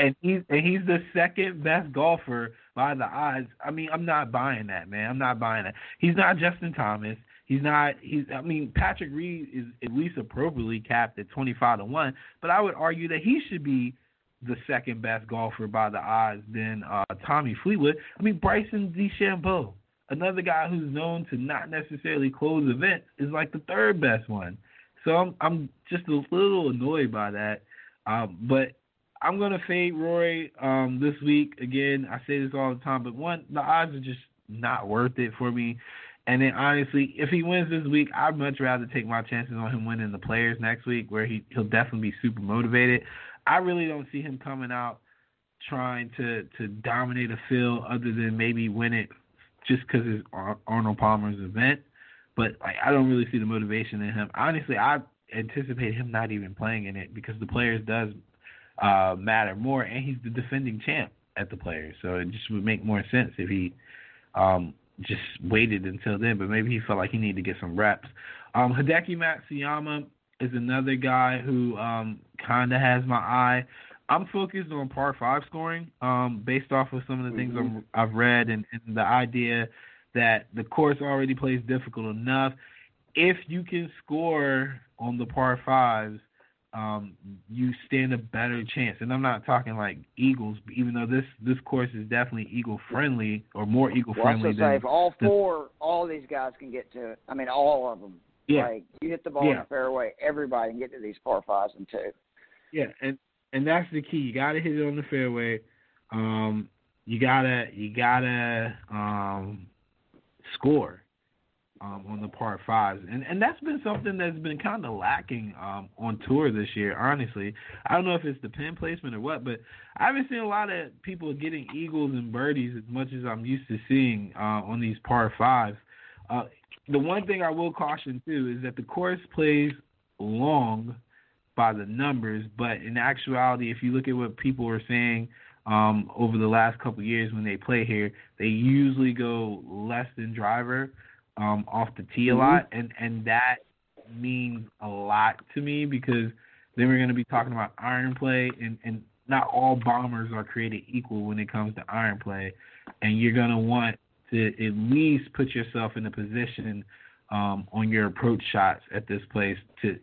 [SPEAKER 5] And he's and he's the second best golfer by the odds. I mean, I'm not buying that, man. I'm not buying that. He's not Justin Thomas. He's not. He's. I mean, Patrick Reed is at least appropriately capped at 25 to one, but I would argue that he should be the second best golfer by the odds than uh, Tommy Fleetwood. I mean, Bryson DeChambeau, another guy who's known to not necessarily close events, is like the third best one. So I'm I'm just a little annoyed by that. Um, but I'm gonna fade Roy um, this week. Again, I say this all the time, but one, the odds are just not worth it for me. And then honestly, if he wins this week, I'd much rather take my chances on him winning the players next week, where he he'll definitely be super motivated. I really don't see him coming out trying to to dominate a field other than maybe win it just because it's Arnold Palmer's event. But like, I don't really see the motivation in him. Honestly, I anticipate him not even playing in it because the players does uh, matter more, and he's the defending champ at the players. So it just would make more sense if he um, just waited until then. But maybe he felt like he needed to get some reps. Um, Hideki Matsuyama is another guy who um, kind of has my eye. I'm focused on par five scoring, um, based off of some of the things
[SPEAKER 3] Mm-hmm.
[SPEAKER 5] i have read and, and the idea that the course already plays difficult enough. If you can score on the par fives, um, you stand a better chance. And I'm not talking like eagles, even though this this course is definitely eagle friendly or more eagle
[SPEAKER 3] Well,
[SPEAKER 5] friendly than
[SPEAKER 3] if all
[SPEAKER 5] the-
[SPEAKER 3] four, all these guys can get to it. I mean, all of them.
[SPEAKER 5] yeah.
[SPEAKER 3] Like you hit the ball in
[SPEAKER 5] Yeah.
[SPEAKER 3] the fairway, everybody can get to these par fives and two.
[SPEAKER 5] Yeah, and and that's the key. You gotta hit it on the fairway. Um, you gotta you gotta um, score um, on the par fives, and and that's been something that's been kind of lacking um, on tour this year. Honestly, I don't know if it's the pin placement or what, but I haven't seen a lot of people getting eagles and birdies as much as I'm used to seeing uh, on these par fives. Uh, the one thing I will caution too is that the course plays long by the numbers, but in actuality, if you look at what people are saying um, over the last couple years when they play here, they usually go less than driver um, off the tee a lot, and and that means a lot to me because then we're going to be talking about iron play, and and not all bombers are created equal when it comes to iron play, and you're going to want to at least put yourself in a position um, on your approach shots at this place to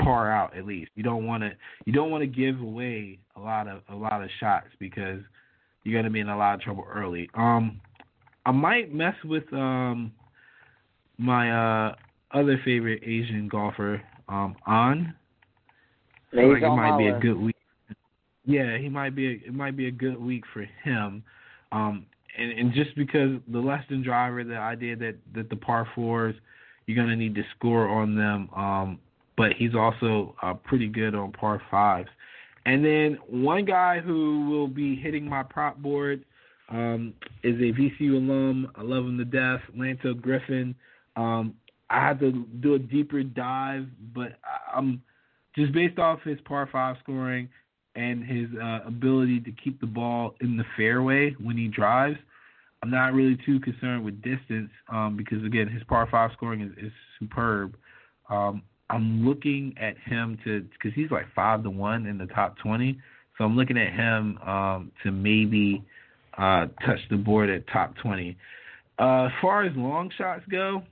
[SPEAKER 5] par out at least. You don't want to you don't want to give away a lot of a lot of shots because you're going to be in a lot of trouble early. Um, I might mess with um my uh other favorite Asian golfer, um, An. I feel
[SPEAKER 3] He's
[SPEAKER 5] like it might be a good week. Yeah, he might be. A, it might be a good week for him. Um, and and just because the lesson driver, the idea that that the par fours, you're gonna need to score on them. Um, but he's also uh, pretty good on par fives. And then one guy who will be hitting my prop board um, is a VCU alum. I love him to death, Lanto Griffin. Um, I had to do a deeper dive, but I'm just based off his par five scoring and his uh, ability to keep the ball in the fairway when he drives. I'm not really too concerned with distance um, because again, his par five scoring is, is superb. Um, I'm looking at him to because he's like five to one in the top twenty, so I'm looking at him um, to maybe uh, touch the board at top twenty. Uh, as far as long shots go,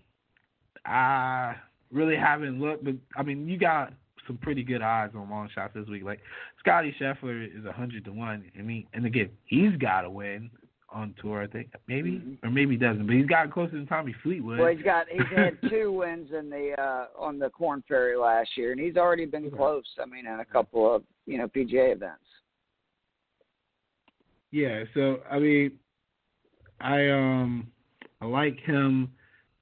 [SPEAKER 5] I really haven't looked, but I mean, you got some pretty good odds on long shots this week. Like Scottie Scheffler is a hundred to one. I mean, and again, he's got to win on tour. I think maybe
[SPEAKER 3] Mhm.
[SPEAKER 5] or maybe he doesn't, but he's got closer than Tommy Fleetwood.
[SPEAKER 3] Well, he's got he's had two wins in the uh on the Korn Ferry last year, and he's already been close. I mean, in a couple of you know PGA events.
[SPEAKER 5] Yeah, so I mean, I um I like him.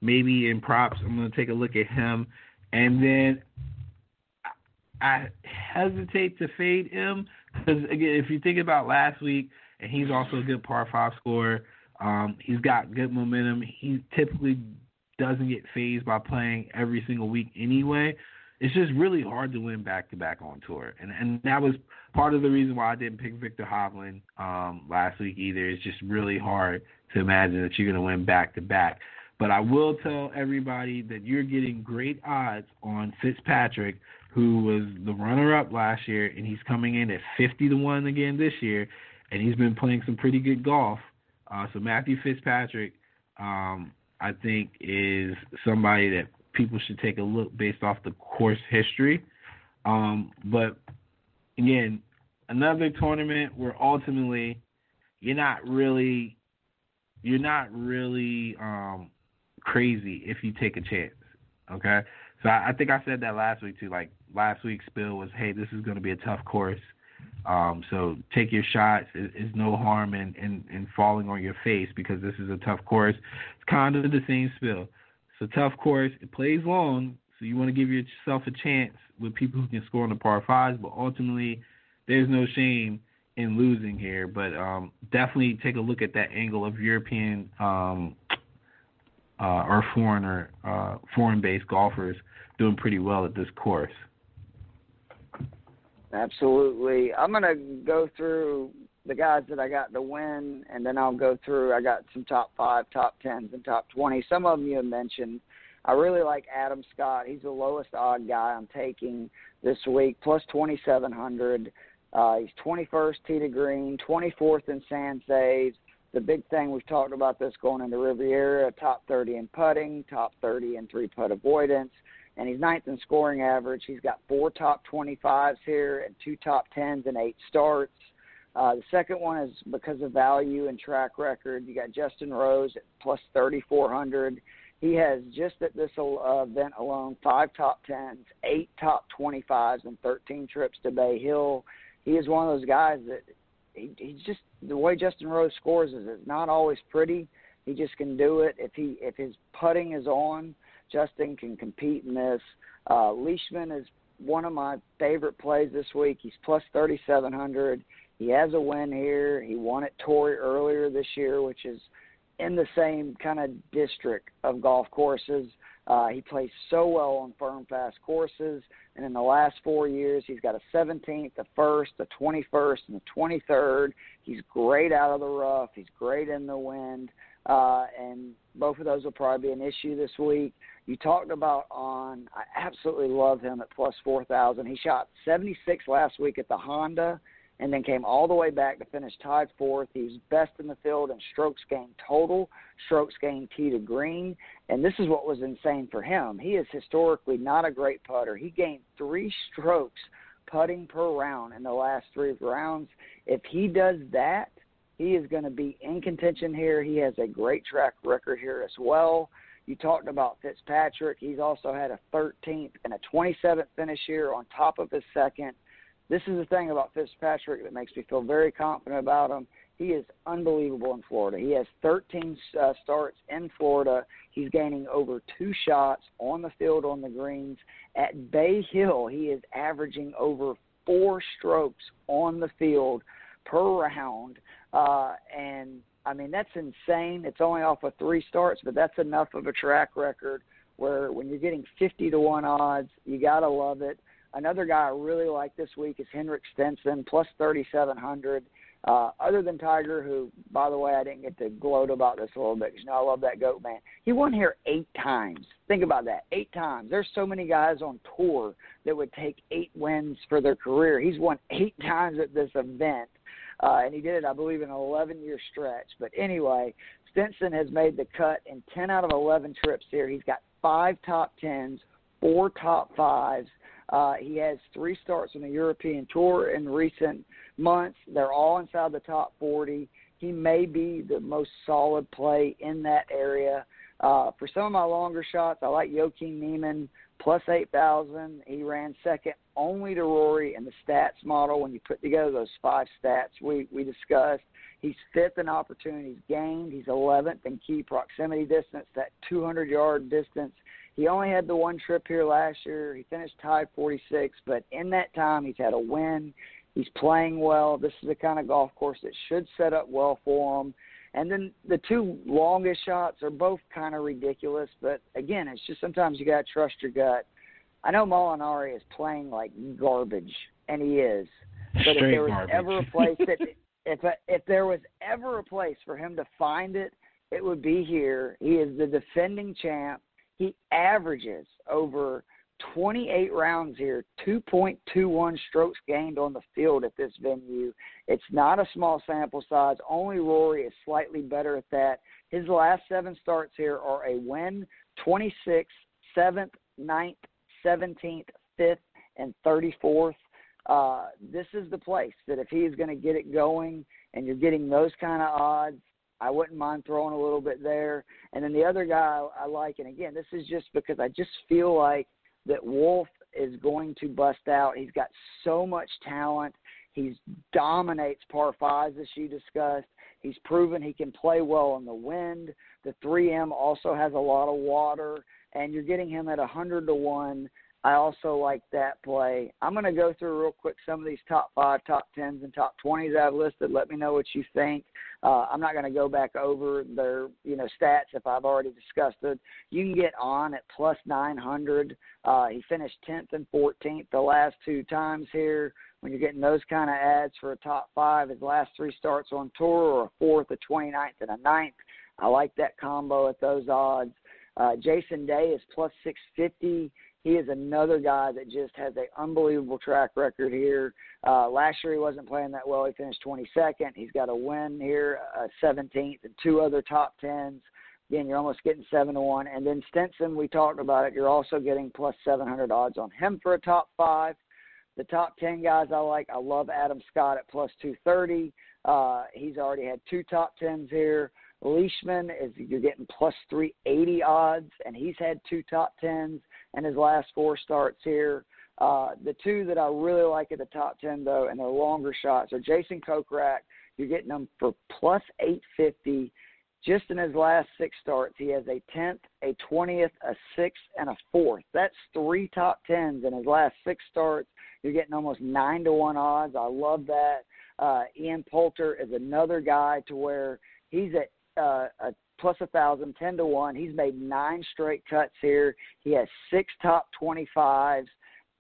[SPEAKER 5] Maybe in props, I'm gonna take a look at him, and then I I hesitate to fade him because again, if you think about last week, and he's also a good par five scorer. Um, he's got good momentum. He typically doesn't get phased by playing every single week anyway. It's just really hard to win back to back on tour, and and that was part of the reason why I didn't pick Viktor Hovland um, last week either. It's just really hard to imagine that you're going to win back to back. But I will tell everybody that you're getting great odds on Fitzpatrick, who was the runner up last year, and he's coming in at 50 to 1 again this year, and he's been playing some pretty good golf. Uh, so Matthew Fitzpatrick, um, I think, is somebody that people should take a look based off the course history. Um, but again, another tournament where ultimately you're not really you're not really um crazy if you take a chance. Okay? So I, I think I said that last week too. Like last week's spill was, hey, this is gonna be a tough course. Um, so take your shots. Is, is no harm in, in, in falling on your face because this is a tough course. It's kind of the same spill. It's a tough course. It plays long, so you want to give yourself a chance with people who can score on the par fives. But ultimately, there's no shame in losing here. But um, definitely take a look at that angle of European um, uh, or foreigner, uh, foreign-based golfers doing pretty well at this course.
[SPEAKER 3] Absolutely. I'm going to go through the guys that I got to win, and then I'll go through. I got some top five, top tens, and top 20. Some of them you mentioned. I really like Adam Scott. He's the lowest odd guy I'm taking this week, plus 2,700. Uh, he's 21st tee to green, 24th in sand saves. The big thing we've talked about this going into Riviera, top 30 in putting, top 30 in three putt avoidance and he's ninth in scoring average. He's got four top 25s here and two top 10s and eight starts. Uh, the second one is because of value and track record. You got Justin Rose at plus 3,400. He has just at this uh, event alone five top 10s, eight top 25s, and 13 trips to Bay Hill. He is one of those guys that he, he's just the way Justin Rose scores is it's not always pretty. He just can do it if he if his putting is on Justin can compete in this. Uh, Leishman is one of my favorite plays this week. He's plus 3,700. He has a win here. He won at Torrey earlier this year, which is in the same kind of district of golf courses. Uh, he plays so well An firm, fast courses. And in the last four years, he's got a 17th, a first, a 21st, and a 23rd. He's great out of the rough. He's great in the wind. Uh, and both of those will probably be an issue this week. You talked about on, I absolutely love him at plus 4,000. He shot 76 last week at the Honda and then came all the way back to finish tied fourth. He was best in the field in strokes gained total, strokes gained tee to green, and this is what was insane for him. He is historically not a great putter. He gained three strokes putting per round in the last three rounds. If he does that, he is going to be in contention here. He has a great track record here as well. You talked about Fitzpatrick. He's also had a 13th and a 27th finish here on top of his second. This is the thing about Fitzpatrick that makes me feel very confident about him. He is unbelievable in Florida. He has 13 uh, starts in Florida. He's gaining over two shots on the field on the greens. At Bay Hill, he is averaging over four strokes on the field per round. Uh, and I mean, that's insane. It's only off of three starts, but that's enough of a track record where when you're getting 50 to 1 odds, you got to love it. Another guy I really like this week is Henrik Stenson, plus 3,700. Uh, other than Tiger, who, by the way, I didn't get to gloat about this a little bit because you know I love that goat man. He won here eight times. Think about that, eight times. There's so many guys on tour that would take eight wins for their career. He's won eight times at this event uh, and he did it, I believe, in an 11-year stretch. But anyway, Stenson has made the cut in 10 out of 11 trips here. He's got five top tens, four top fives. Uh, he has three starts on the European Tour in recent months. They're all inside the top 40. He may be the most solid play in that area. Uh, for some of my longer shots, I like Joaquin Niemann plus 8,000. He ran second only to Rory in the stats model. When you put together those five stats we, we discussed, he's fifth in opportunities gained. He's 11th in key proximity distance, that 200 yard distance. He only had the one trip here last year. He finished tied 46, but in that time, he's had a win. He's playing well. This is the kind of golf course that should set up well for him. And then the two longest shots are both kind of ridiculous, but again, it's just sometimes you got to trust your gut. I know Molinari is playing like garbage, and he is. But
[SPEAKER 5] Straight
[SPEAKER 3] if there was
[SPEAKER 5] garbage.
[SPEAKER 3] ever a place that if uh, if there was ever a place for him to find it, it would be here. He is the defending champ. He averages over 28 rounds here, 2.21 strokes gained on the field at this venue. It's not a small sample size. Only Rory is slightly better at that. His last seven starts here are a win, 26th, 7th, 9th, 17th, 5th, and 34th. uh, this is the place that if he's going to get it going and you're getting those kind of odds, I wouldn't mind throwing a little bit there. And then the other guy I like, and again, this is just because I just feel like that Wolff is going to bust out. He's got so much talent. He dominates par fives, as you discussed. He's proven he can play well in the wind. The 3M also has a lot of water, and you're getting him at a 100 to 1. I also like that play. I'm going to go through real quick some of these top five, top tens, and top twenties I've listed. Let me know what you think. Uh, I'm not going to go back over their you know stats if I've already discussed it. You can get on at plus 900. Uh, he finished 10th and 14th the last two times here. When you're getting those kind of ads for a top five, his last three starts on tour or a fourth, a 29th, and a ninth. I like that combo at those odds. Uh, Jason Day is plus 650 he is another guy that just has an unbelievable track record here. Uh, last year he wasn't playing that well. He finished 22nd. He's got a win here, uh, 17th, and two other top tens. Again, you're almost getting seven to one. And then Stenson, we talked about it. You're also getting plus 700 odds on him for a top five. The top 10 guys I like, I love Adam Scott at plus 230. Uh, he's already had two top tens here. Leishman is you're getting plus 380 odds, and he's had two top tens in his last four starts here. Uh, the two that I really like at the top 10, though, and they're longer shots, are Jason Kokrak. You're getting them for plus 850. Just in his last six starts, he has a 10th, a 20th, a 6th, and a 4th. That's three top 10s in his last six starts. You're getting almost 9 to 1 odds. I love that. Uh, Ian Poulter is another guy to where he's at uh, a plus a thousand, ten to one. He's made nine straight cuts here. He has six top twenty fives,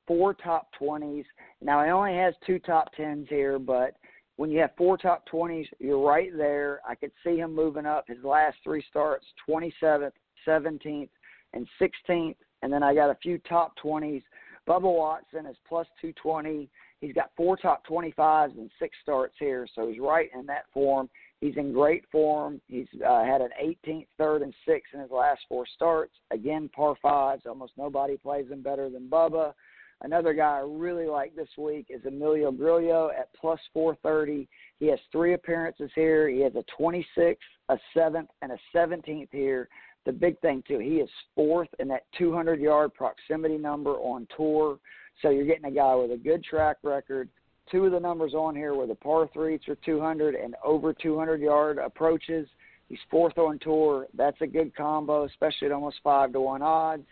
[SPEAKER 3] four top twenties. Now he only has two top tens here, but when you have four top twenties, you're right there. I could see him moving up. His last three starts, twenty seventh, seventeenth, and sixteenth, and then I got a few top twenties. Bubba Watson is plus two twenty. He's got four top twenty fives and six starts here, so he's right in that form. He's in great form. He's uh, had an 18th, third, and sixth in his last four starts. Again, par fives. Almost nobody plays him better than Bubba. Another guy I really like this week is Emiliano Grillo at plus 430. He has three appearances here. He has a 26th, a 7th, and a 17th here. The big thing, too, he is fourth in that 200 yard proximity number on tour. So you're getting a guy with a good track record two of the numbers on here were the par threes for 200 and over 200 yard approaches. He's fourth on tour. That's a good combo, especially at almost five to one odds.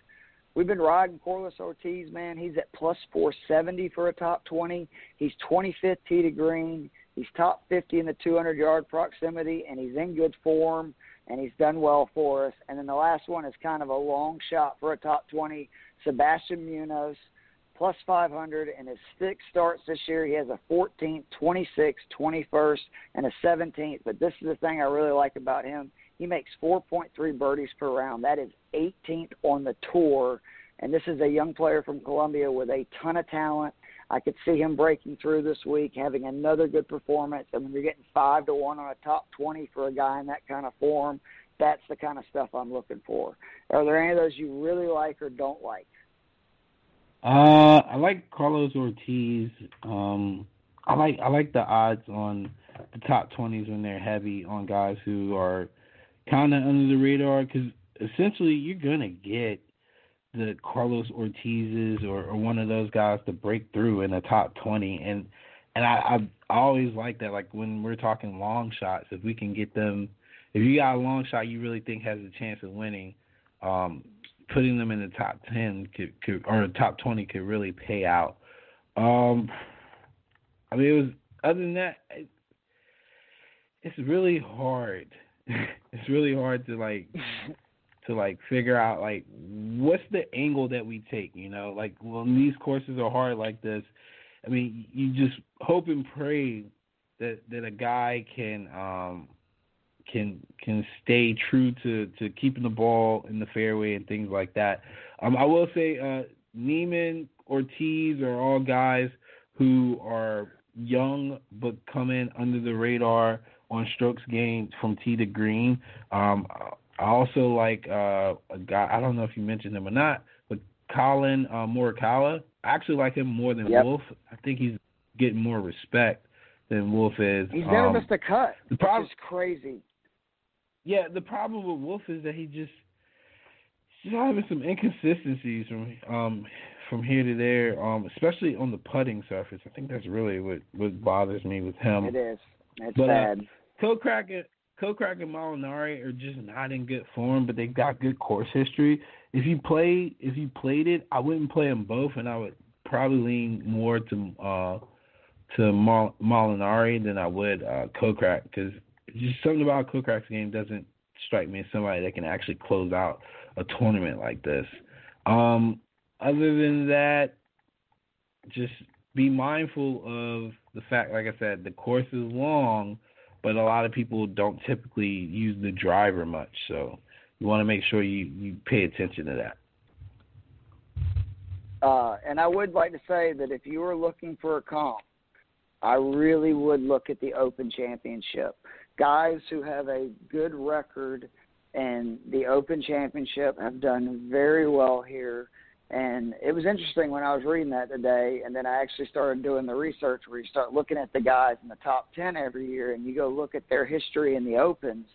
[SPEAKER 3] We've been riding Carlos Ortiz, man. He's at plus 470 for a top 20. He's 25th tee to green. He's top 50 in the 200 yard proximity, and he's in good form, and he's done well for us. And then the last one is kind of a long shot for a top 20. Sebastian Munoz plus 500 in his six starts this year. He has a 14th, 26th, 21st, and a 17th. But this is the thing I really like about him. He makes 4.3 birdies per round. That is 18th on the tour. And this is a young player from Colombia with a ton of talent. I could see him breaking through this week, having another good performance. And when you're getting five to one on a top 20 for a guy in that kind of form, that's the kind of stuff I'm looking for. Are there any of those you really like or don't like?
[SPEAKER 5] Uh, I like Carlos Ortiz. Um, I like I like the odds on the top twenties when they're heavy on guys who are kind of under the radar because essentially you're gonna get the Carlos Ortizes or, or one of those guys to break through in the top twenty and and I I always like that like when we're talking long shots if we can get them if you got a long shot you really think has a chance of winning um putting them in the top ten could, could or the top twenty could really pay out. Um, I mean, it was other than that, it, it's really hard. it's really hard to like to like figure out like what's the angle that we take. You know, like when these courses are hard like this, I mean, you just hope and pray that that a guy can um can can stay true to to keeping the ball in the fairway and things like that. Um, I will say uh, Niemann, Ortiz are all guys who are young but come in under the radar on strokes gained from tee to green. Um, I also like uh, a guy. I don't know if you mentioned him or not, but Collin uh, Morikawa. I actually like him more than
[SPEAKER 3] Yep.
[SPEAKER 5] Wolff. I think he's getting more respect than Wolff is.
[SPEAKER 3] He's never
[SPEAKER 5] Um,
[SPEAKER 3] missed a cut.
[SPEAKER 5] the problem-
[SPEAKER 3] is crazy.
[SPEAKER 5] Yeah, the problem with Wolff is that he just he's having some inconsistencies from um from here to there, um, especially on the putting surface. I think that's really what what bothers me with him.
[SPEAKER 3] it is. It's
[SPEAKER 5] but, uh,
[SPEAKER 3] sad.
[SPEAKER 5] Kokrak and Kokrak and Molinari are just not in good form, but they've got good course history. If you play, if you played it, I wouldn't play them both, and I would probably lean more to uh to Mol- Molinari than I would uh Kokrak because just something about Kokrak's game doesn't strike me as somebody that can actually close out a tournament like this. Um, other than that, just be mindful of the fact, like I said, the course is long, but a lot of people don't typically use the driver much. So you want to make sure you, you pay attention to that.
[SPEAKER 3] Uh, and I would like to say that if you were looking for a comp, I really would look at the Open Championship. Guys who have a good record and the Open Championship have done very well here. And it was interesting when I was reading that today, and then I actually started doing the research where you start looking at the guys in the top 10 every year and you go look at their history in the Opens.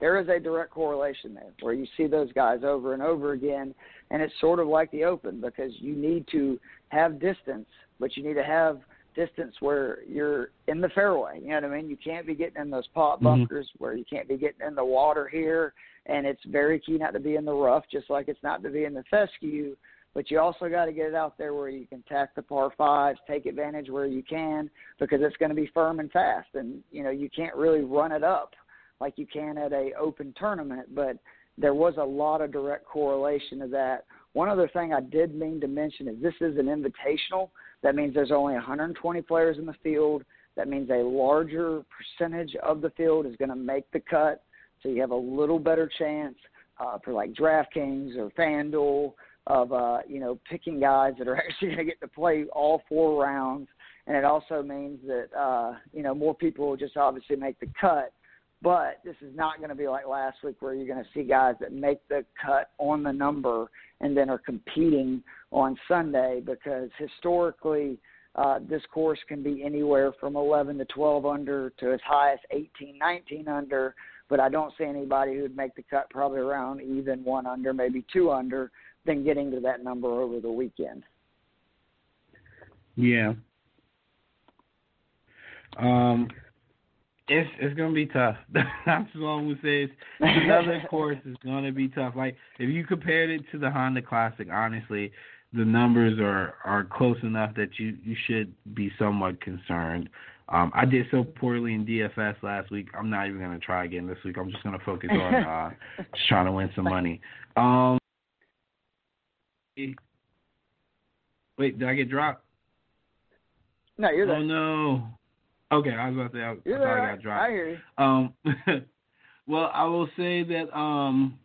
[SPEAKER 3] There is a direct correlation there where you see those guys over and over again, and it's sort of like the Open because you need to have distance, but you need to have distance where you're in the fairway. You know what I mean? You can't be getting in those pot
[SPEAKER 5] Mhm.
[SPEAKER 3] bunkers where you can't be getting in the water here, and it's very key not to be in the rough, just like it's not to be in the fescue. But you also got to get it out there where you can tack the par fives, take advantage where you can, because it's going to be firm and fast, and you know you can't really run it up like you can at a open tournament. But there was a lot of direct correlation to that. One other thing I did mean to mention is this is an invitational. That means there's only 120 players in the field. That means a larger percentage of the field is going to make the cut. So you have a little better chance uh, for like DraftKings or FanDuel of uh, you know picking guys that are actually going to get to play all four rounds. And it also means that uh, you know more people will just obviously make the cut. But this is not going to be like last week where you're going to see guys that make the cut on the number and then are competing on Sunday because historically uh, this course can be anywhere from 11 to 12 under to as high as 18, 19 under. But I don't see anybody who'd make the cut probably around even one under, maybe two under, than getting to that number over the weekend.
[SPEAKER 5] Yeah. Um, it's it's gonna be tough. That's all I'm gonna say. Is another course is gonna be tough. Like if you compared it to the Honda Classic, honestly, the numbers are are close enough that you you should be somewhat concerned. Um, I did so poorly in DFS last week. I'm not even gonna try again this week. I'm just gonna focus on uh, just trying to win some money. Um, wait, did I get dropped?
[SPEAKER 3] No, you're there.
[SPEAKER 5] Oh no. Okay, I was about to say I, I. I got
[SPEAKER 3] I hear you.
[SPEAKER 5] Um, well, I will say that um,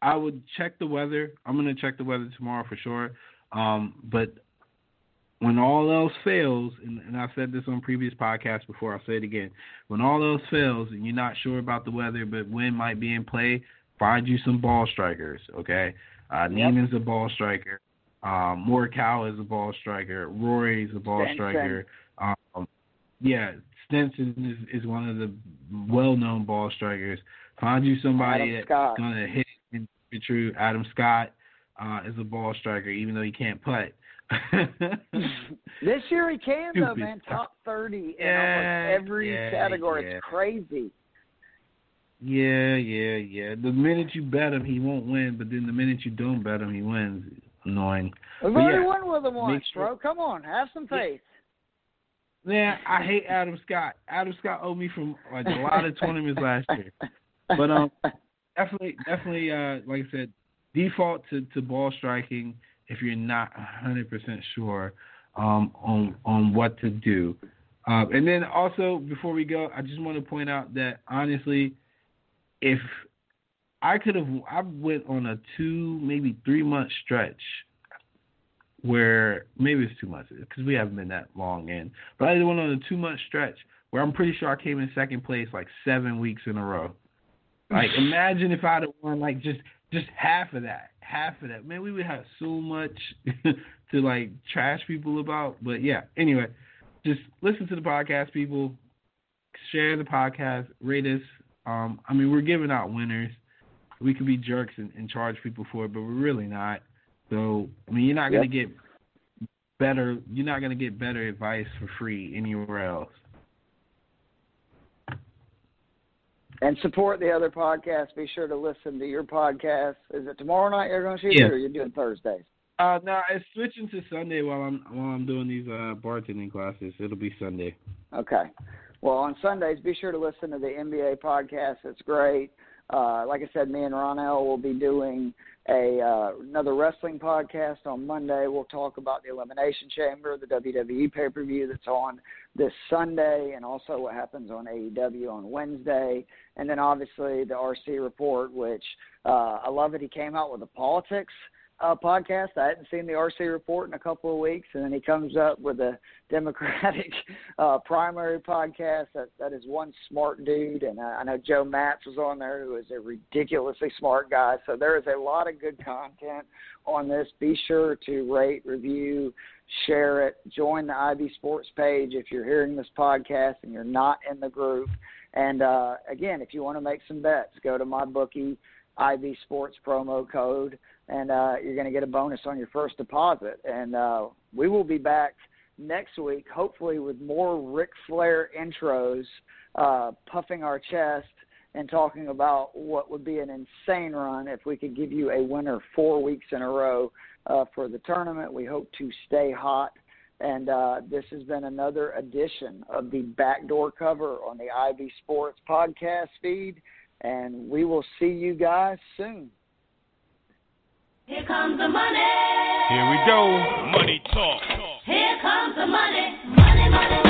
[SPEAKER 5] I would check the weather. I'm gonna check the weather tomorrow for sure. Um, but when all else fails, and, and I've said this on previous podcasts before, I'll say it again. When all else fails, and you're not sure about the weather, but wind might be in play, find you some ball strikers. Okay, uh, Niemann's a ball striker. Um, Morikawa is a ball striker. Rory's a ball striker. Um, yeah, Stenson is, is one of the well-known ball strikers. Find you somebody that's gonna hit and be true. Adam Scott uh, is a ball striker, even though he can't putt.
[SPEAKER 3] This year he can though, man. Top thirty in almost every
[SPEAKER 5] yeah,
[SPEAKER 3] category.
[SPEAKER 5] yeah.
[SPEAKER 3] It's crazy.
[SPEAKER 5] yeah, yeah, yeah. The minute you bet him, he won't win. But then the minute you don't bet him, he wins. Annoying.
[SPEAKER 3] We've already
[SPEAKER 5] yeah,
[SPEAKER 3] won with him once,
[SPEAKER 5] sure-
[SPEAKER 3] bro. Come on, have some faith.
[SPEAKER 5] Yeah, I hate Adam Scott. Adam Scott owed me from like a lot of tournaments last year. But um, definitely, definitely, uh, like I said, default to, to ball striking if you're not 100% sure um, on on what to do. Um, and then also, before we go, I just want to point out that honestly, if I could have, I went on a two, maybe three month stretch where maybe it's two months because we haven't been that long in, but I did one on a two month stretch where I'm pretty sure I came in second place like seven weeks in a row. Like imagine if I'd have won like just just half of that, half of that. Man, we would have so much to like trash people about. But yeah, anyway, just listen to the podcast, people. Share the podcast, rate us. Um, I mean, we're giving out winners. We could be jerks and, and charge people for it, but we're really not. So, I mean, you're not
[SPEAKER 3] Yep.
[SPEAKER 5] gonna get better. You're not gonna get better advice for free anywhere else.
[SPEAKER 3] And support the other podcasts. Be sure to listen to your podcast. Is it tomorrow night you're going to shoot
[SPEAKER 5] Yeah.
[SPEAKER 3] or you're doing Thursdays?
[SPEAKER 5] Uh, no, it's switching to Sunday while I'm while I'm doing these uh bartending classes. It'll be Sunday.
[SPEAKER 3] Okay. Well, on Sundays, be sure to listen to the NBA podcast. It's great. Uh, like I said, me and Ronell will be doing a uh, another wrestling podcast on Monday. We'll talk about the Elimination Chamber, the WWE pay per view that's on this Sunday, and also what happens on AEW on Wednesday. And then obviously the RC report, which uh, I love that he came out with the politics uh, podcast. I hadn't seen the RC report in a couple of weeks, and then he comes up with a Democratic uh, primary podcast. That that is one smart dude, and I, I know Joe Matz was on there, who is a ridiculously smart guy. So there is a lot of good content on this. Be sure to rate, review, share it, join the IB Sports page if you're hearing this podcast and you're not in the group. And uh, again, if you want to make some bets, go to my bookie IB Sports promo code, and uh, you're going to get a bonus on your first deposit. And uh, we will be back next week, hopefully with more Ric Flair intros, uh, puffing our chest and talking about what would be an insane run if we could give you a winner four weeks in a row uh, for the tournament. We hope to stay hot. And uh, this has been another edition of the Backdoor Cover on the Ivy Sports podcast feed. And we will see you guys soon.
[SPEAKER 1] Here comes the money.
[SPEAKER 2] Here we go. Money talk.
[SPEAKER 1] Here comes the money. Money, money,